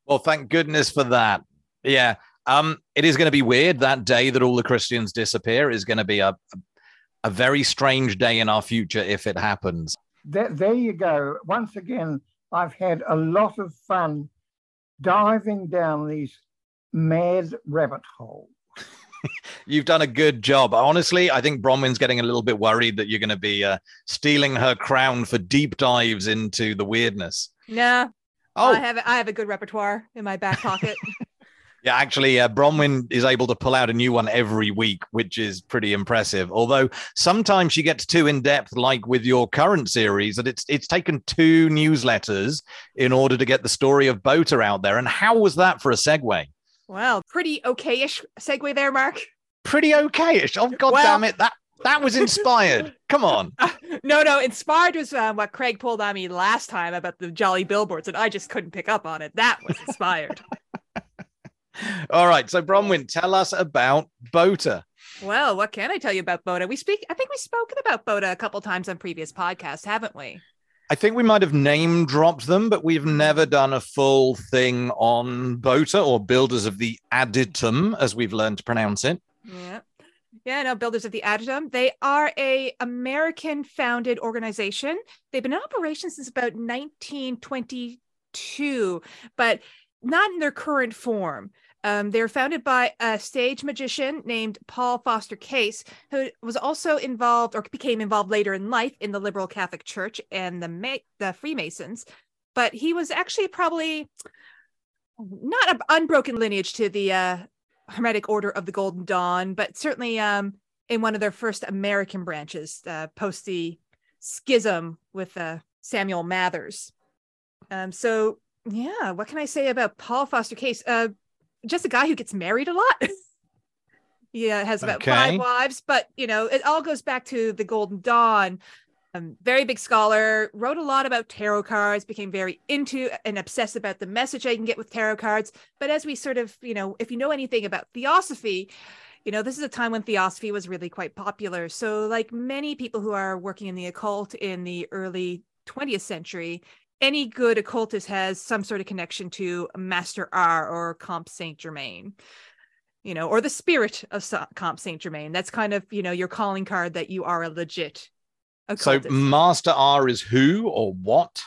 S1: Well, thank goodness for that. Yeah. Um, it is going to be weird. That day that all the Christians disappear is going to be a, a very strange day in our future if it happens.
S4: There, there you go. Once again, I've had a lot of fun diving down these mad rabbit holes.
S1: You've done a good job. Honestly, I think Bronwyn's getting a little bit worried that you're going to be uh, stealing her crown for deep dives into the weirdness.
S2: Nah,
S1: Oh,
S2: I have I have a good repertoire in my back pocket.
S1: Yeah, actually, uh, Bronwyn is able to pull out a new one every week, which is pretty impressive. Although sometimes she gets too in depth, like with your current series, that it's it's taken two newsletters in order to get the story of Bota out there. And how was that for a segue?
S2: Well, pretty okay-ish segue there, Mark.
S1: Pretty okay-ish. Oh god
S2: Well-
S1: damn it! That that was inspired. Come on.
S2: no, no, inspired was um, what Craig pulled on me last time about the jolly billboards, and I just couldn't pick up on it. That was inspired.
S1: All right. So Bronwyn, tell us about Bota.
S2: well, what can I tell you about Bota? We speak. I think we've spoken about Bota a couple times on previous podcasts, haven't we?
S1: I think we might have name dropped them, but we've hmm. never done a full thing on Bota or Builders of the Adytum, as we've learned to pronounce it.
S2: Yeah. Yeah, no, Builders of the Adytum. They are a American founded organization. They've been in operation since about 1922, but not in their current form. Um, they were founded by a stage magician named Paul Foster Case, who was also involved or became involved later in life in the liberal Catholic Church and the Ma- the Freemasons. But he was actually probably not an unbroken lineage to the uh, Hermetic Order of the Golden Dawn, but certainly um, in one of their first American branches, uh, post the schism with uh, Samuel Mathers. Um, so, yeah, what can I say about Paul Foster Case? Uh, just a guy who gets married a lot. yeah, has about
S1: Okay.
S2: five wives, but you know, it all goes back to the Golden Dawn. Um, very big scholar, wrote a lot about tarot cards, became very into and obsessed about the message I can get with tarot cards. But as we sort of, you know, if you know anything about theosophy, you know, this is a time when theosophy was really quite popular. So, like many people who are working in the occult in the early 20th century, any good occultist has some sort of connection to Master R or Comte Saint Germain, you know, or the spirit of Comte Saint Germain. That's kind of, you know, your calling card that you are a legit occultist. So.
S1: Master R is who or what?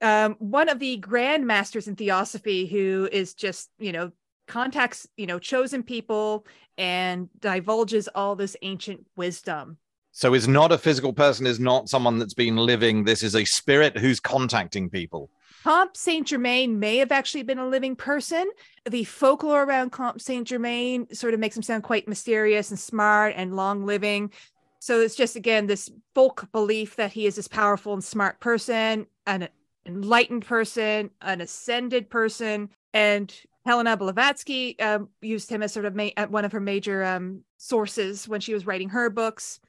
S2: um, one of the grand masters in theosophy who is just you know contacts you know chosen people and divulges all this ancient wisdom
S1: So is not a physical person, is not someone that's been living. This is a spirit who's contacting people.
S2: Comte Saint Germain may have actually been a living person. The folklore around Comte Saint Germain sort of makes him sound quite mysterious and smart and long living. So it's just again this folk belief that he is this powerful and smart person, an enlightened person, an ascended person, and Helena Blavatsky um, used him as sort of ma- one of her major um, sources when she was writing her books.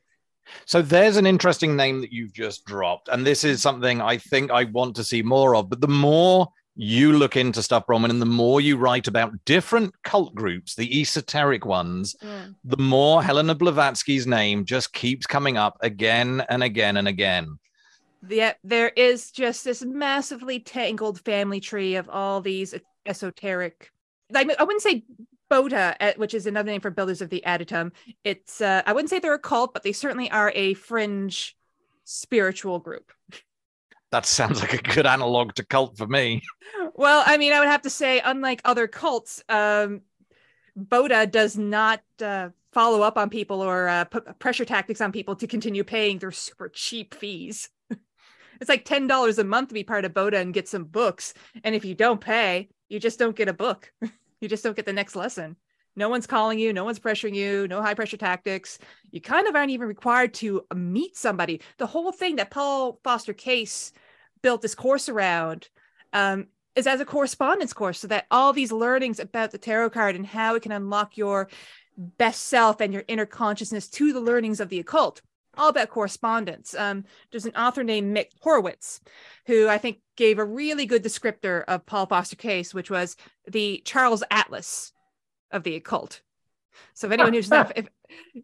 S1: So there's an interesting name that you've just dropped, and this is something I think I want to see more of. But the more you look into stuff, Bronwyn, and the more you write about different cult groups, the esoteric ones, mm. the more Helena Blavatsky's name just keeps coming up again and again and again.
S2: Yeah, there is just this massively tangled family tree of all these esoteric. I wouldn't say Bota, eh, which is another name for Builders of the Adytum. It's uh, I wouldn't say they're a cult, but they certainly are a fringe spiritual group.
S1: That sounds like a good analog to cult for me.
S2: Well, I mean, I would have to say, unlike other cults, um, Bota does not uh, follow up on people or uh, put pressure tactics on people to continue paying their super cheap fees. it's like ten dollars a month to be part of Bota and get some books, and if you don't pay, you just don't get a book. you just don't get the next lesson. No one's calling you, no one's pressuring you, no high pressure tactics. You kind of aren't even required to meet somebody. The whole thing that Paul Foster Case built this course around um, is as a correspondence course, so that all these learnings about the tarot card and how it can unlock your best self and your inner consciousness to the learnings of the occult all about correspondence. Um, there's an author named Mitch Horowitz, who I think gave a really good descriptor of Paul Foster Case, which was the Charles Atlas of the occult. So if anyone who's not, if,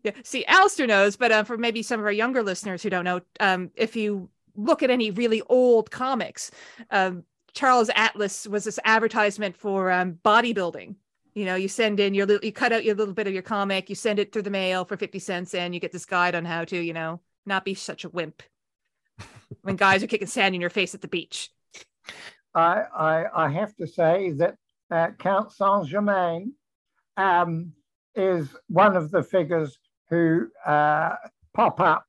S2: yeah, see, Alistair knows, but uh, for maybe some of our younger listeners who don't know, um, if you look at any really old comics, um, Charles Atlas was this advertisement for um, bodybuilding you know you send in your little you cut out your little bit of your comic you send it through the mail for 50 cents and you get this guide on how to you know not be such a wimp when guys are kicking sand in your face at the beach.
S4: I i, I have to say that uh, count saint germain um, is one of the figures who uh, pop up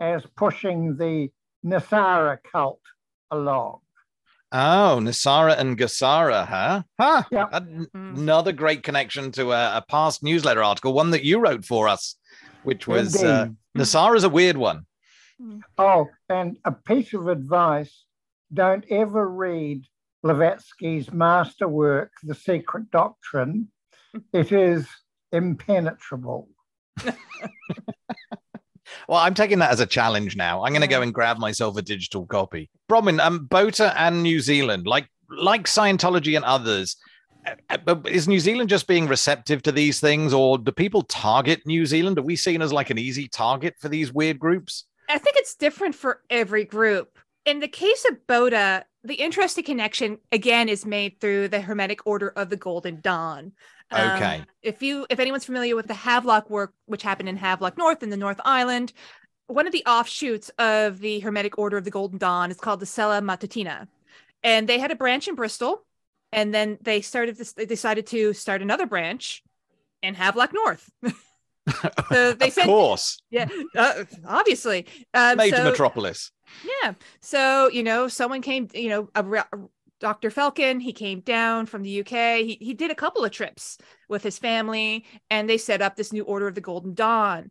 S4: as pushing the NESARA cult along
S1: Oh, NESARA and GESARA, huh? Huh. Yeah. Mm. Another great connection to a, a, past newsletter article, one that you wrote for us, which was uh, NESARA is a weird one.
S4: Mm. Oh, and a piece of advice don't ever read Blavatsky's masterwork, The Secret Doctrine. It is impenetrable.
S1: Well, I'm taking that as a challenge now. I'm going to go and grab myself a digital copy. Bronwyn, um, Bota and New Zealand, like like Scientology and others, uh, uh, is New Zealand just being receptive to these things, or do people target New Zealand? Are we seen as like an easy target for these weird groups?
S2: I think it's different for every group. In the case of Bota, the interesting connection again is made through the Hermetic Order of the Golden Dawn.
S1: Okay.
S2: Um, if you if anyone's familiar with the Havelock work, which happened in Havelock North in the North Island, one of the offshoots of the Hermetic Order of the Golden Dawn is called the Stella Matutina, and they had a branch in Bristol, and then they started this. They decided to start another branch in Havelock North.
S1: so they said, of course,
S2: yeah, uh, obviously,
S1: um, major so, metropolis.
S2: Yeah, so you know, someone came, you know, a, Dr. Felkin. he came down from the UK. He, he did a couple of trips with his family and they set up this new Order of the Golden Dawn.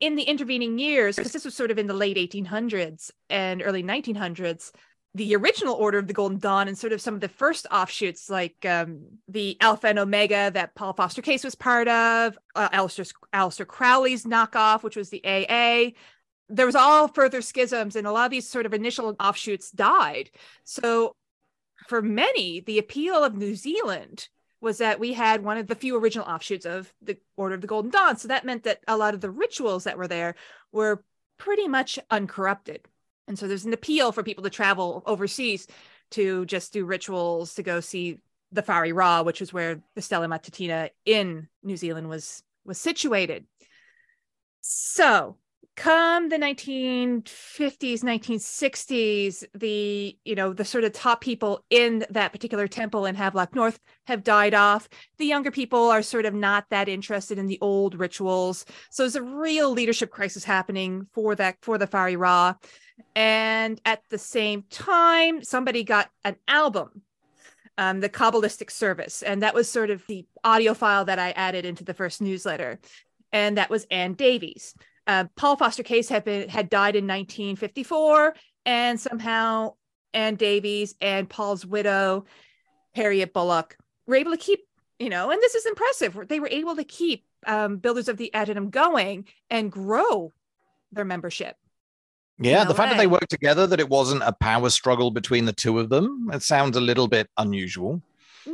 S2: In the intervening years, because this was sort of in the late 1800s and early 1900s, the original Order of the Golden Dawn and sort of some of the first offshoots, like um, the Alpha and Omega that Paul Foster Case was part of, uh, Aleister, Aleister Crowley's knockoff, which was the AA, there was all further schisms and a lot of these sort of initial offshoots died so for many, the appeal of New Zealand was that we had one of the few original offshoots of the Order of the Golden Dawn. So that meant that a lot of the rituals that were there were pretty much uncorrupted. And so there's an appeal for people to travel overseas to just do rituals, to go see the Whare Ra, which is where the Stella Matutina in New Zealand was was situated. So come the 1950s 1960s the you know the sort of top people in that particular temple in havelock north have died off the younger people are sort of not that interested in the old rituals so there's a real leadership crisis happening for that for the Whare Ra And at the same time, somebody got an album, um, the Kabbalistic Service. And that was sort of the audio file that I added into the first newsletter. And that was Ann Davies. Uh, Paul Foster Case had been had died in 1954, and somehow Ann Davies and Paul's widow, Harriet Bullock, were able to keep, you know, and this is impressive. They were able to keep um, Builders of the Adytum going and grow their membership.
S1: Yeah, the fact that they worked together, that it wasn't a power struggle between the two of them, it sounds a little bit unusual.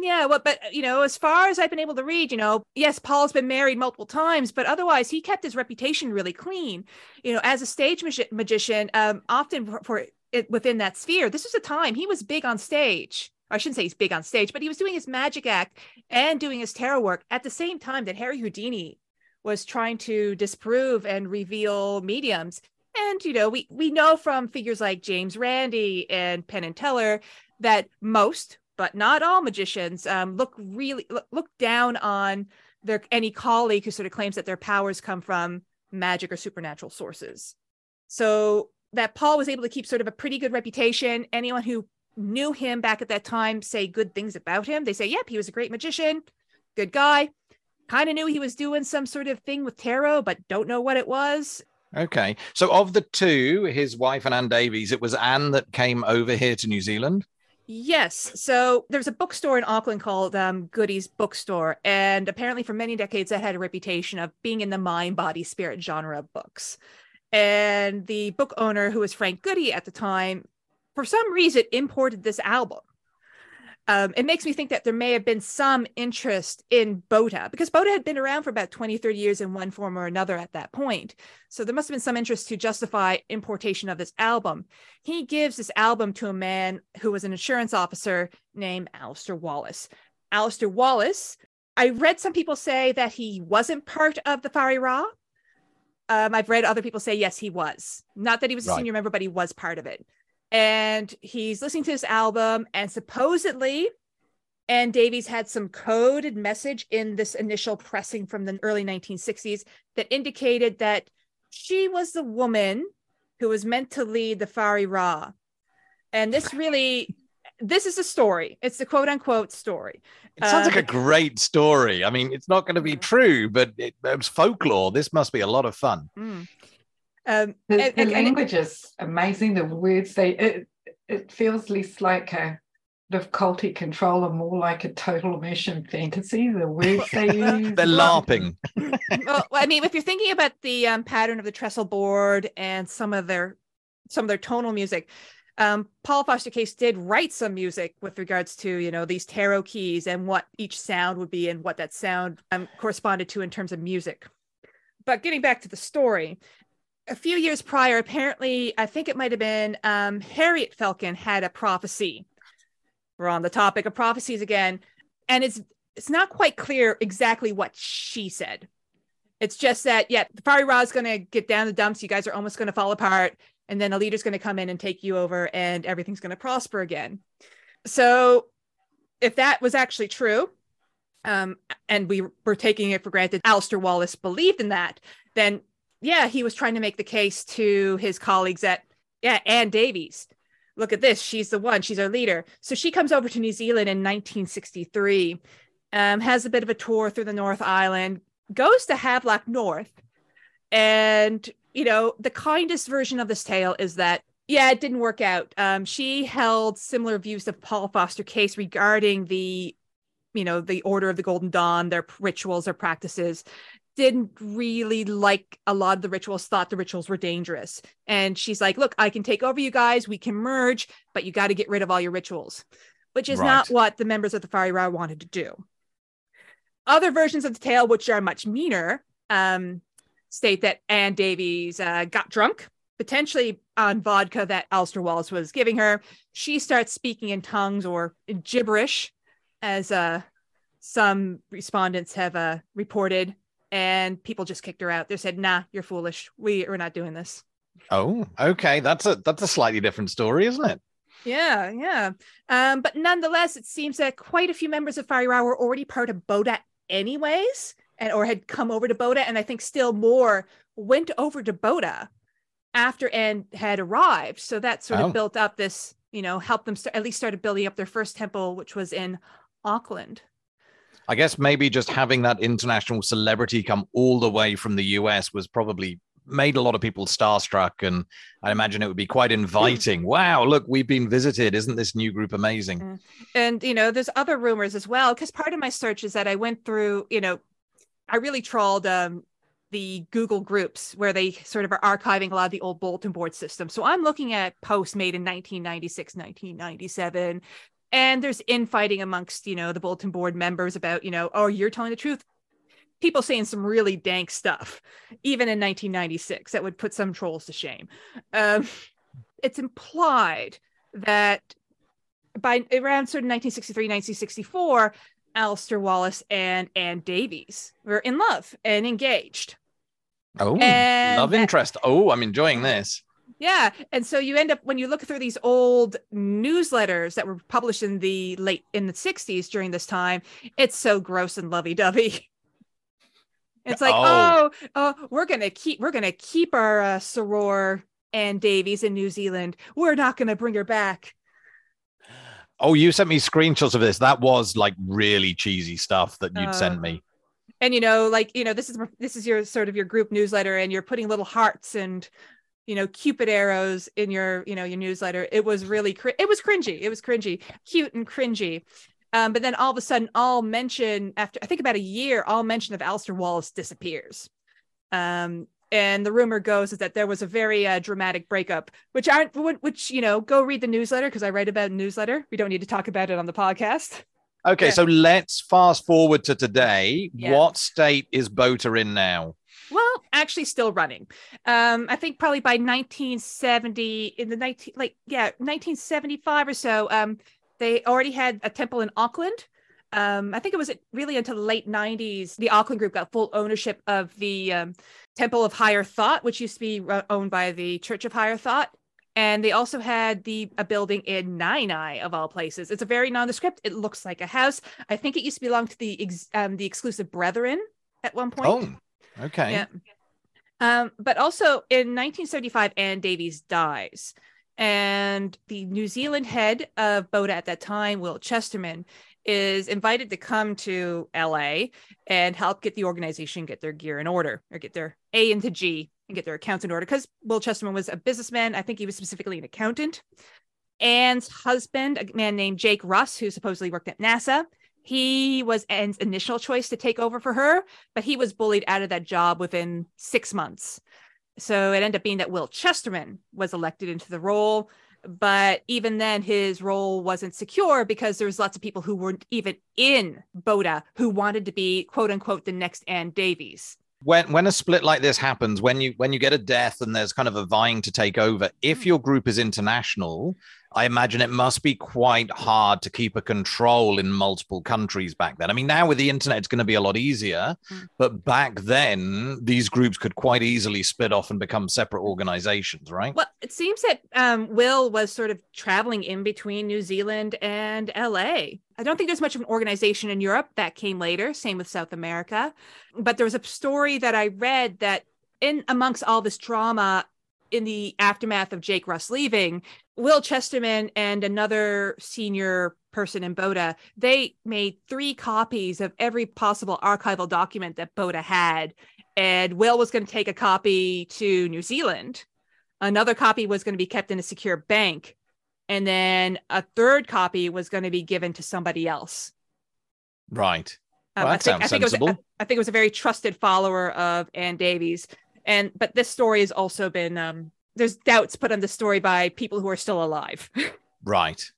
S2: Yeah, well, but you know, as far as I've been able to read, you know, yes, Paul's been married multiple times, but otherwise, he kept his reputation really clean. You know, as a stage magi- magician, um, often for, for it, within that sphere, this was a time he was big on stage. I shouldn't say he's big on stage, but he was doing his magic act and doing his tarot work at the same time that Harry Houdini was trying to disprove and reveal mediums. And you know, we we know from figures like James Randi and Penn and Teller that most, but not all magicians, um, look really look, look down on their any colleague who sort of claims that their powers come from magic or supernatural sources. So that Paul was able to keep sort of a pretty good reputation. Anyone who knew him back at that time say good things about him. They say, yep, he was a great magician, good guy. Kind of knew he was doing some sort of thing with tarot, but don't know what it was.
S1: Okay. So, of the two, his wife and Ann Davies, it was Ann that came over here to New Zealand.
S2: Yes. So there's a bookstore in Auckland called um, Goody's Bookstore. And apparently, for many decades, that had a reputation of being in the mind, body, spirit genre of books. And the book owner, who was Frank Goody at the time, for some reason imported this album. Um, it makes me think that there may have been some interest in Bota because Bota had been around for about 20, 30 years in one form or another at that point. So there must have been some interest to justify importation of this album. He gives this album to a man who was an insurance officer named Alistair Wallace. Alistair Wallace, I read some people say that he wasn't part of the Whare Ra. Um, I've read other people say yes, he was. Not that he was a right. senior member, but he was part of it and he's listening to this album and supposedly Ann Davies had some coded message in this initial pressing from the early 1960s that indicated that she was the woman who was meant to lead the Whare Ra. And this really, this is a story. It's the quote unquote story.
S1: It sounds like a um, great story. I mean, it's not going to be true, but it, it's folklore. This must be a lot of fun.
S2: Mm.
S3: Um, the, and, the and, language and, is amazing. The words they it it feels less like a of culty control and more like a total immersion fantasy. The words they use.
S1: They're LARPing.
S2: well, I mean, if you're thinking about the um, pattern of the trestle board and some of their some of their tonal music, um, Paul Foster Case did write some music with regards to you know these tarot keys and what each sound would be and what that sound um, corresponded to in terms of music. But getting back to the story, a few years prior, apparently, I think it might have been um, Harriet Felkin had a prophecy. We're on the topic of prophecies again, and it's it's not quite clear exactly what she said. It's just that yeah, the Ra is going to get down the dumps. You guys are almost going to fall apart, and then a leader's going to come in and take you over, and everything's going to prosper again. So, if that was actually true, um, and we were taking it for granted, Alistair Wallace believed in that, then yeah, he was trying to make the case to his colleagues at yeah, Ann Davies. Look at this. She's the one. She's our leader. So she comes over to New Zealand in 1963, um, has a bit of a tour through the North Island, goes to Havelock North. And, you know, the kindest version of this tale is that, yeah, it didn't work out. Um, she held similar views of Paul Foster Case regarding the you know the order of the golden dawn their rituals their practices didn't really like a lot of the rituals, thought the rituals were dangerous. And she's like, Look, I can take over you guys, we can merge, but you got to get rid of all your rituals, which is right. not what the members of the Whare Ra wanted to do. Other versions of the tale, which are much meaner, um, state that Ann Davies uh, got drunk, potentially on vodka that Alistair Wallace was giving her. She starts speaking in tongues or gibberish, as uh, some respondents have uh, reported and people just kicked her out. They said, "Nah, you're foolish. We are not doing this."
S1: Oh, okay. That's a that's a slightly different story, isn't it?
S2: Yeah, yeah. Um, but nonetheless, it seems that quite a few members of Whare Ra were already part of Bota, anyways, and or had come over to Bota, and I think still more went over to Bota after Ann had arrived. So that sort
S1: Oh.
S2: of built up this, you know, helped them st- at least started building up their first temple, which was in Auckland.
S1: I guess maybe just having that international celebrity come all the way from the US was probably made a lot of people starstruck. And I imagine it would be quite inviting. Wow, look, we've been visited. Isn't this new group amazing?
S2: And you know, there's other rumors as well. Because part of my search is that I went through, you know, I really trawled um, the Google groups where they sort of are archiving a lot of the old bulletin board systems. So I'm looking at posts made in 1996, 1997. And there's infighting amongst, you know, the bulletin board members about, you know, oh, you're telling the truth. People saying some really dank stuff, even in 1996, that would put some trolls to shame. Um, it's implied that by around sort of 1963, 1964, Alistair Wallace and Ann Davies were in love and engaged.
S1: Oh,
S2: And
S1: love
S2: that-
S1: interest. Oh, I'm enjoying this.
S2: Yeah. And so you end up when you look through these old newsletters that were published in the late in the 60s during this time, it's so gross and lovey-dovey. It's like,
S1: Oh.
S2: oh, oh, we're gonna keep we're gonna keep our uh, soror Ann Davies in New Zealand. We're not gonna bring her back.
S1: Oh, you sent me screenshots of this. That was like really cheesy stuff that you'd
S2: Uh,
S1: sent me.
S2: and you know like you know this is this is your sort of your group newsletter and you're putting little hearts and you know cupid arrows in your you know your newsletter it was really cr- it was cringy it was cringy cute and cringy um, but then all of a sudden all mention after i think about a year all mention of Alistair wallace disappears um, and the rumor goes is that there was a very uh, dramatic breakup which aren't which you know go read the newsletter because i write about a newsletter we don't need to talk about it on the podcast
S1: Okay,
S2: yeah.
S1: so let's fast forward to today.
S2: Yeah.
S1: What state is Bota in now?
S2: Well, actually, still running. Um, I think probably by 1970, in the 19 like yeah, 1975 or so. Um, they already had a temple in Auckland. Um, I think it was really until the late 90s. The Auckland group got full ownership of the um, Temple of Higher Thought, which used to be owned by the Church of Higher Thought. And they also had the a building in Naenae of all places. It's a very nondescript. It looks like a house. I think it used to belong to the ex, um, the exclusive Brethren at one point.
S1: Oh, okay.
S2: Yeah. Um, but also in 1975, Ann Davies dies. And the New Zealand head of Bota at that time, Will Chesterman, is invited to come to LA and help get the organization get their gear in order or get their A into G and get their accounts in order. Because Will Chesterman was a businessman. I think he was specifically an accountant. Ann's husband, a man named Jake Russ, who supposedly worked at NASA, he was Ann's initial choice to take over for her, but he was bullied out of that job within six months. So it ended up being that Will Chesterman was elected into the role. But even then, his role wasn't secure because there was lots of people who weren't even in Bota who wanted to be quote unquote the next Ann Davies.
S1: When when a split like this happens, when you when you get a death and there's kind of a vying to take over, if hmm. your group is international, I imagine it must be quite hard to keep a control in multiple countries back then. I mean, now with the internet, it's going to be a lot easier,
S2: Mm.
S1: but back then, these groups could quite easily split off and become separate organizations, right?
S2: Well, it seems that um, Will was sort of traveling in between New Zealand and LA. I don't think there's much of an organization in Europe that came later. Same with South America. But there was a story that I read that in amongst all this drama in the aftermath of Jake Russ leaving, Will Chesterman and another senior person in Bota, they made three copies of every possible archival document that Bota had. And Will was going to take a copy to New Zealand. Another copy was going to be kept in a secure bank. And then a third copy was going to be given to somebody else.
S1: Right.
S2: Um,
S1: Well,
S2: I
S1: that
S2: think, I
S1: sounds
S2: think it was
S1: sensible.
S2: I think it was a very trusted follower of Ann Davies. And but this story has also been um there's doubts put on the story by people who are still alive.
S1: Right.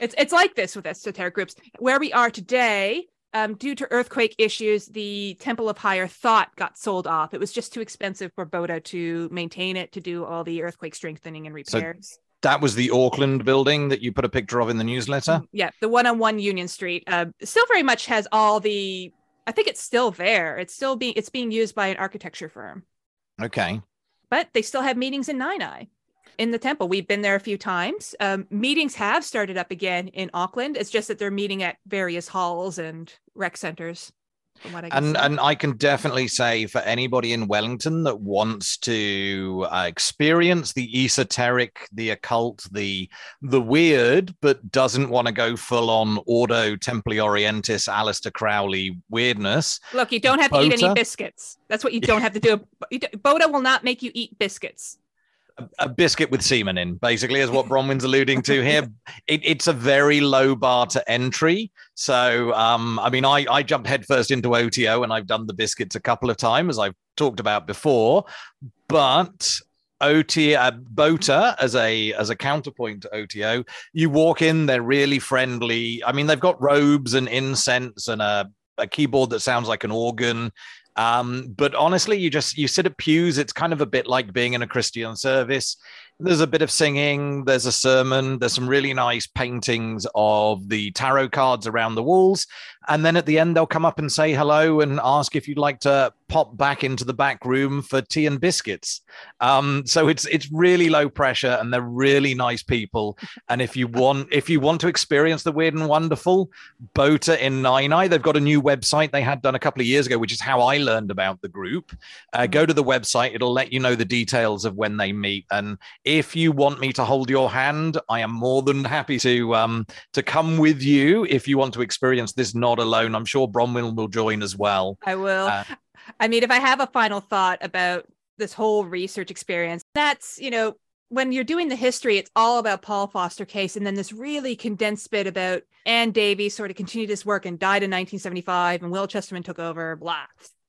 S2: it's it's like this with esoteric groups. Where we are today, um, due to earthquake issues, the Temple of Higher Thought got sold off. It was just too expensive for Bota to maintain it, to do all the earthquake strengthening and repairs. So-.
S1: That was the Auckland building that you put a picture of in the newsletter.
S2: Yeah, the one on one Union Street uh, still very much has all the. I think it's still there. It's still being it's being used by an architecture firm,
S1: Okay.
S2: but they still have meetings in Naenae. In the temple, we've been there a few times. Um, meetings have started up again in Auckland. It's just that they're meeting at various halls and rec centers.
S1: And and I can definitely say for anybody in Wellington that wants to uh, experience the esoteric, the occult, the the weird, but doesn't want to go full on Ordo Templi Orientis, Aleister Crowley weirdness.
S2: Look, you don't have to eat any biscuits. That's what you don't have to do. Bota will not make you eat biscuits
S1: a, biscuit with semen in, basically, is what Bronwyn's alluding to here. It, it's a very low bar to entry. So, um, I mean, I, I jumped headfirst into OTO and I've done the biscuits a couple of times, as I've talked about before. But OT uh, Bota as a as a counterpoint to OTO. You walk in, they're really friendly. I mean, they've got robes and incense and a, a keyboard that sounds like an organ. Um, but honestly, you just you sit at pews. It's kind of a bit like being in a Christian service. There's a bit of singing. There's a sermon. There's some really nice paintings of the tarot cards around the walls. And then at the end, they'll come up and say hello and ask if you'd like to pop back into the back room for tea and biscuits. Um, so it's it's really low pressure, and they're really nice people. And if you want if you want to experience the weird and wonderful, Bota in Naenae, they've got a new website they had done a couple of years ago, which is how I learned about the group. Uh, go to the website; it'll let you know the details of when they meet. And if you want me to hold your hand, I am more than happy to um, to come with you if you want to experience this not alone. I'm sure Bronwyn will join as well.
S2: I will. Uh, I mean, if I have a final thought about this whole research experience, that's, you know, when you're doing the history, it's all about Paul Foster Case. And then this really condensed bit about Ann Davies sort of continued his work and died in 1975 and Will Chesterman took over, blah.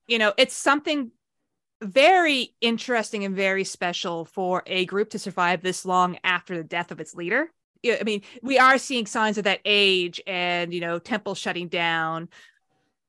S2: You know, it's something very interesting and very special for a group to survive this long after the death of its leader. I mean, we are seeing signs of that age and, you know, temple shutting down.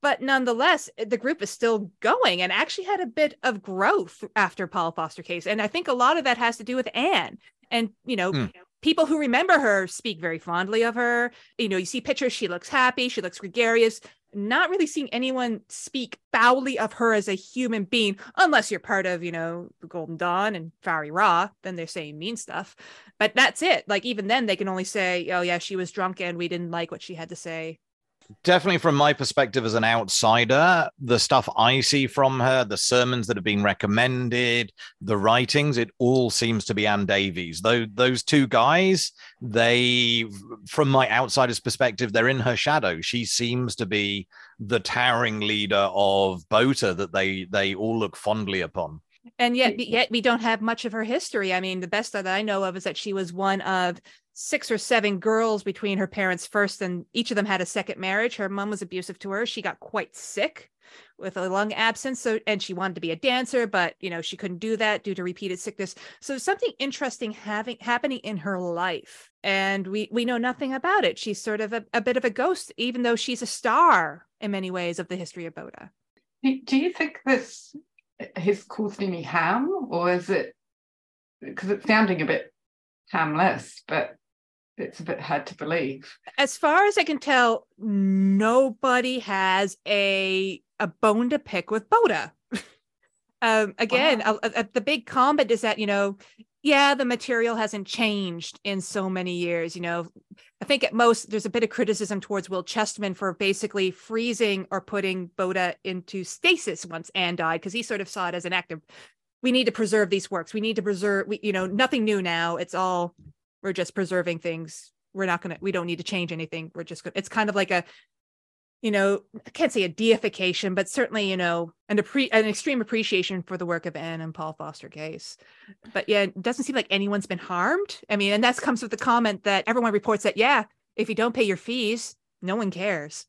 S2: But nonetheless, the group is still going and actually had a bit of growth after Paul Foster Case. And I think a lot of that has to do with Ann. And, you know, mm. people who remember her speak very fondly of her. You know, you see pictures, she looks happy, she looks gregarious not really seeing anyone speak foully of her as a human being, unless you're part of, you know, the Golden Dawn and Whare Ra, then they're saying mean stuff. But that's it. Like even then they can only say, oh yeah, she was drunk and we didn't like what she had to say
S1: definitely from my perspective as an outsider the stuff i see from her the sermons that have been recommended the writings it all seems to be Ann Davies. Those, those two guys they from my outsider's perspective they're in her shadow. She seems to be the towering leader of bota that they they all look fondly upon
S2: and yet yet we don't have much of her history. I mean the best that i know of is that she was one of six or seven girls between her parents first and each of them had a second marriage. Her mom was abusive to her. She got quite sick with a lung absence so and she wanted to be a dancer but you know she couldn't do that due to repeated sickness. So something interesting having happening in her life and we we know nothing about it. She's sort of a, a bit of a ghost even though she's a star in many ways of the history of bota
S3: do you think this has caused any harm or is it because it's sounding a bit harmless but it's a bit hard to believe.
S2: As far as I can tell, nobody has a a bone to pick with Bota. um, again, wow. a, a, the big comment is that you know, yeah, the material hasn't changed in so many years. You know, I think at most there's a bit of criticism towards Will Chestman for basically freezing or putting Bota into stasis once Ann died because he sort of saw it as an act of we need to preserve these works. We need to preserve. We, you know, nothing new now. It's all we're just preserving things we're not gonna we don't need to change anything we're just gonna it's kind of like a you know i can't say a deification but certainly you know an appre- an extreme appreciation for the work of Ann and Paul Foster Case. But yeah it doesn't seem like anyone's been harmed. I mean and that comes with the comment that everyone reports that yeah if you don't pay your fees no one cares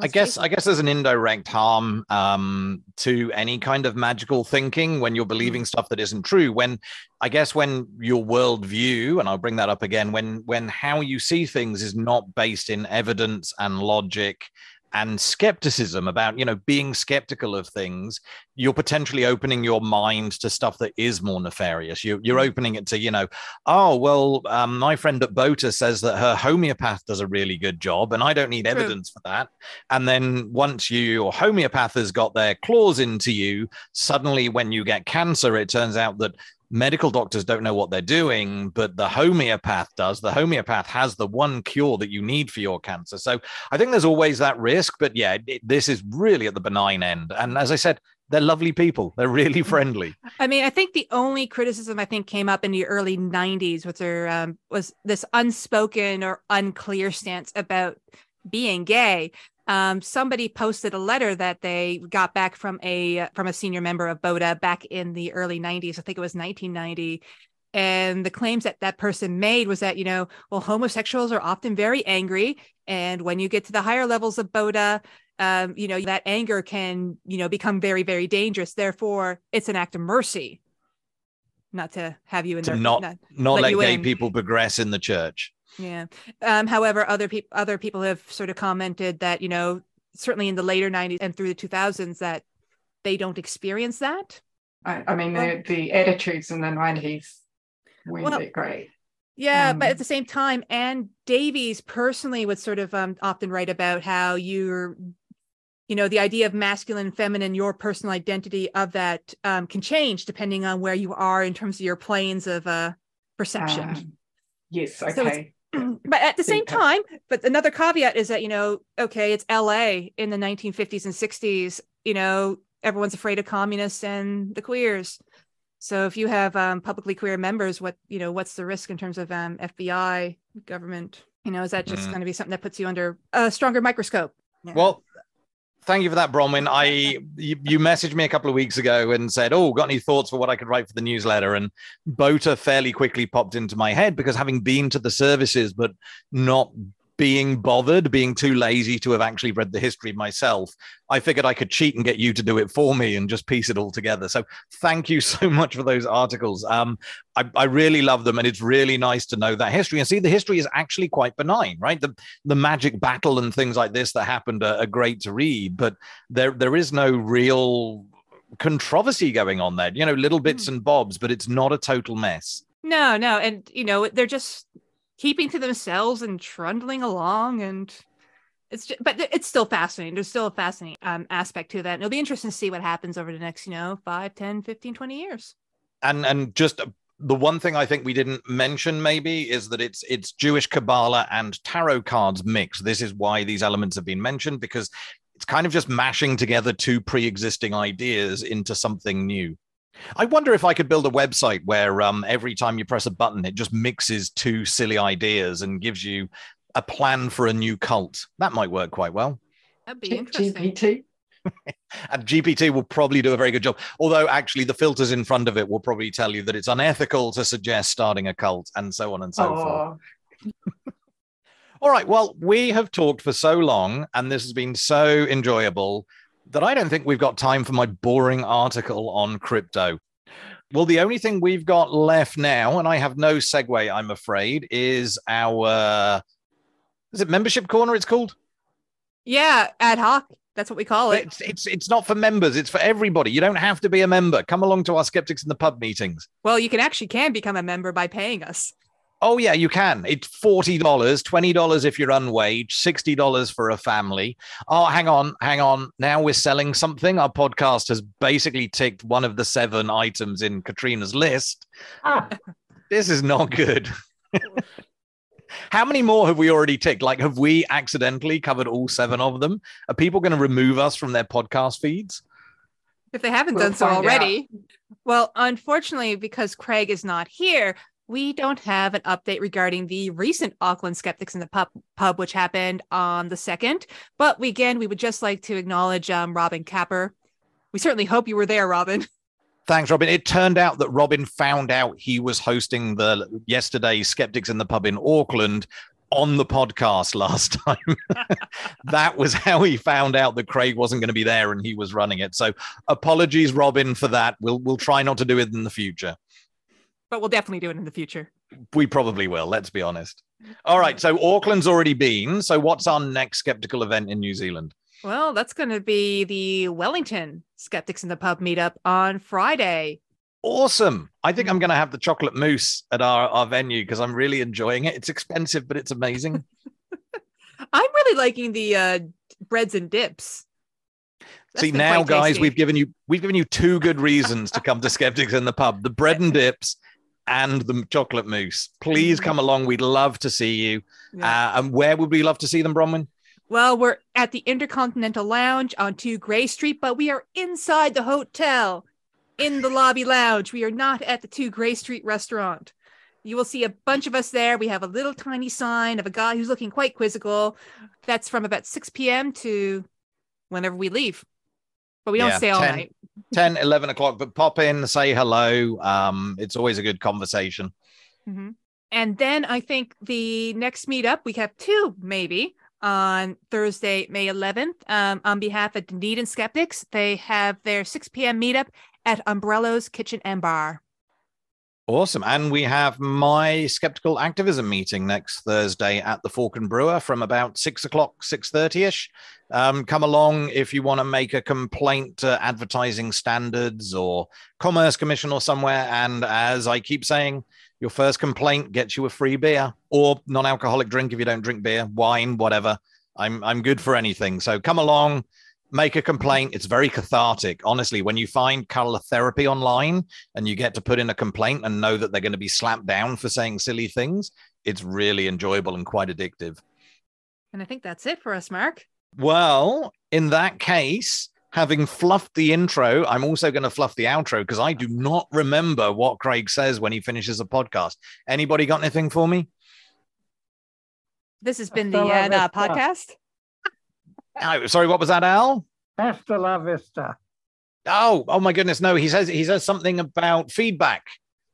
S1: I guess I guess there's an indirect harm um, to any kind of magical thinking when you're believing mm. stuff that isn't true. When I guess when your worldview, and I'll bring that up again, when when how you see things is not based in evidence and logic and skepticism about you know being skeptical of things you're potentially opening your mind to stuff that is more nefarious. You, you're mm. opening it to you know oh well um, my friend at bota says that her homeopath does a really good job and i don't need evidence for that. And then once you, your homeopath has got their claws into you suddenly when you get cancer it turns out that medical doctors don't know what they're doing, but the homeopath does. The homeopath has the one cure that you need for your cancer. So I think there's always that risk. But yeah, it, this is really at the benign end. And as I said, they're lovely people. They're really mm-hmm. friendly.
S2: I mean, I think the only criticism I think came up in the early '90s was there um, was this unspoken or unclear stance about being gay. Um, somebody posted a letter that they got back from a from a senior member of Bota back in the early '90s. I think it was 1990. And the claims that that person made was that, you know, well, homosexuals are often very angry. And when you get to the higher levels of Bota, um, you know, that anger can, you know, become very, very dangerous. Therefore, it's an act of mercy not to have you in
S1: to
S2: there,
S1: not not, not let, let gay in. people progress in the church.
S2: Yeah. Um, however, other people other people have sort of commented that you know certainly in the later '90s and through the 2000s that they don't experience that.
S3: I, I mean, the, the attitudes in the '90s weren't well, great.
S2: Yeah, um, but at the same time, Ann Davies personally would sort of um, often write about how you're you know the idea of masculine and feminine your personal identity of that um, can change depending on where you are in terms of your planes of uh, perception um,
S3: yes okay
S2: so but at the same time but another caveat is that you know okay it's la in the 1950s and 60s you know everyone's afraid of communists and the queers so if you have um, publicly queer members what you know what's the risk in terms of um, fbi government you know is that just mm. going to be something that puts you under a stronger microscope
S1: yeah. well thank you for that, Bronwyn. I you, you, messaged me a couple of weeks ago and said, "Oh, got any thoughts for what I could write for the newsletter?" And BOTA fairly quickly popped into my head because having been to the services but not being bothered, being too lazy to have actually read the history myself, I figured I could cheat and get you to do it for me and just piece it all together. So thank you so much for those articles. Um, I, I, really love them, and it's really nice to know that history and see the history is actually quite benign, right? The the magic battle and things like this that happened are, are great to read, but there there is no real controversy going on there. You know, little bits hmm. and bobs, but it's not a total mess.
S2: No, no, and you know they're just keeping to themselves and trundling along and it's just, but it's still fascinating there's still a fascinating um, aspect to that and it'll be interesting to see what happens over the next you know 5 10 15 20 years
S1: and and just the one thing I think we didn't mention maybe is that it's it's Jewish Kabbalah and tarot cards mixed. This is why these elements have been mentioned because it's kind of just mashing together two pre-existing ideas into something new. I wonder if I could build a website where um, every time you press a button, it just mixes two silly ideas and gives you a plan for a new cult. That might work quite well.
S2: That'd be interesting.
S3: GPT.
S1: and GPT will probably do a very good job. Although, actually, the filters in front of it will probably tell you that it's unethical to suggest starting a cult and so on and so oh. forth. All right. Well, we have talked for so long, and this has been so enjoyable that I don't think we've got time for my boring article on crypto. Well, the only thing we've got left now, and I have no segue, I'm afraid, is our is it membership corner? It's called.
S2: Yeah, ad hoc. That's what we call it.
S1: It's, it's it's not for members. It's for everybody. You don't have to be a member. Come along to our skeptics in the pub meetings.
S2: Well, you can actually can become a member by paying us.
S1: Oh yeah, you can. It's forty dollars, twenty dollars if you're unwaged, sixty dollars for a family. Oh, hang on, hang on. Now we're selling something. Our podcast has basically ticked one of the seven items in Katrina's list. Ah. This is not good. How many more have we already ticked? Like, have we accidentally covered all seven of them? Are people going to remove us from their podcast feeds?
S2: If they haven't we'll done so already. Out. Well, unfortunately, because Craig is not here, we don't have an update regarding the recent Auckland Skeptics in the Pub, pub which happened on the 2nd. But we, again, we would just like to acknowledge um, Robin Capper. We certainly hope you were there, Robin.
S1: Thanks, Robin. It turned out that Robin found out he was hosting the yesterday Skeptics in the Pub in Auckland on the podcast last time. that was how he found out that Craig wasn't going to be there and he was running it. So apologies, Robin, for that. We'll we'll try not to do it in the future
S2: but we'll definitely do it in the future.
S1: We probably will. Let's be honest. All right. So Auckland's already been. So what's our next skeptical event in New Zealand?
S2: Well, that's going to be the Wellington Skeptics in the Pub meetup on Friday.
S1: Awesome. I think I'm going to have the chocolate mousse at our, our venue because I'm really enjoying it. It's expensive, but it's amazing.
S2: I'm really liking the uh, breads and dips. That's
S1: See now, guys,
S2: tasty.
S1: we've given you we've given you two good reasons to come to Skeptics in the Pub: the bread and dips and the chocolate mousse. Please come along. We'd love to see you.
S2: Yeah.
S1: Uh, and where would we love to see them, Bronwyn?
S2: Well, we're at the Intercontinental Lounge on 2 Grey Street, but we are inside the hotel in the lobby lounge. We are not at the 2 Grey Street restaurant. You will see a bunch of us there. We have a little tiny sign of a guy who's looking quite quizzical. That's from about 6 p.m. to whenever we leave. But we don't
S1: Yeah,
S2: stay all
S1: 10.
S2: night.
S1: 10, 11 o'clock, but pop in, say hello. Um, it's always a good conversation.
S2: Mhm. And then I think the next meetup, we have two maybe on Thursday, May 11th. Um, on behalf of Dunedin Skeptics, they have their 6 p.m. meetup at Ombrello's Kitchen and Bar.
S1: Awesome. And we have my skeptical activism meeting next Thursday at the Fork and Brewer from about six o'clock, six thirty ish. Um, come along if you want to make a complaint to advertising standards or Commerce Commission or somewhere. And as I keep saying, your first complaint gets you a free beer or non-alcoholic drink if you don't drink beer, wine, whatever. I'm I'm good for anything. So come along, make a complaint. It's very cathartic. Honestly, when you find color therapy online and you get to put in a complaint and know that they're going to be slapped down for saying silly things, it's really enjoyable and quite addictive.
S2: And I think that's it for us, Mark.
S1: Well, in that case, having fluffed the intro, I'm also going to fluff the outro because I do not remember what Craig says when he finishes a podcast. Anybody got anything for me?
S2: This has been the
S4: Hasta
S2: uh, podcast.
S1: Oh, sorry, what was that, Al?
S4: Hasta la vista.
S1: Oh, oh my goodness, no. He says he says something about feedback,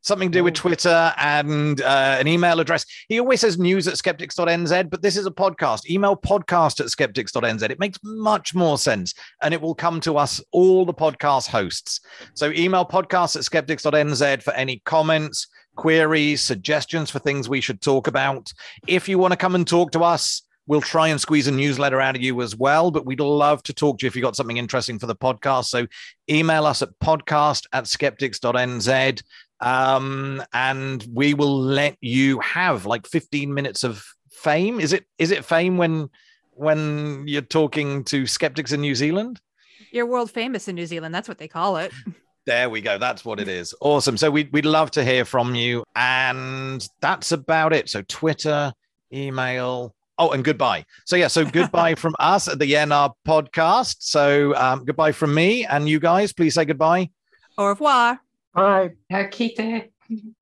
S1: something to do with
S4: Oh.
S1: Twitter and uh, an email address. He always says news at skeptics.nz, but this is a podcast. Email podcast at skeptics.nz. It makes much more sense, and it will come to us all the podcast hosts. So email podcast at skeptics.nz for any comments, queries, suggestions for things we should talk about. If you want to come and talk to us. We'll try and squeeze a newsletter out of you as well, but we'd love to talk to you if you've got something interesting for the podcast. So email us at podcast at skeptics.nz um, and we will let you have like 15 minutes of fame. Is it is it fame when when you're talking to skeptics in New Zealand?
S2: You're world famous in New Zealand. That's what they call it.
S1: There we go. That's what it is. Awesome. So we'd, we'd love to hear from you. And that's about it. So Twitter, email. Oh, and goodbye. So yeah, so goodbye from us at the NR podcast. So um, goodbye from me and you guys. Please say goodbye.
S2: Au revoir.
S4: Bye.
S3: How kite.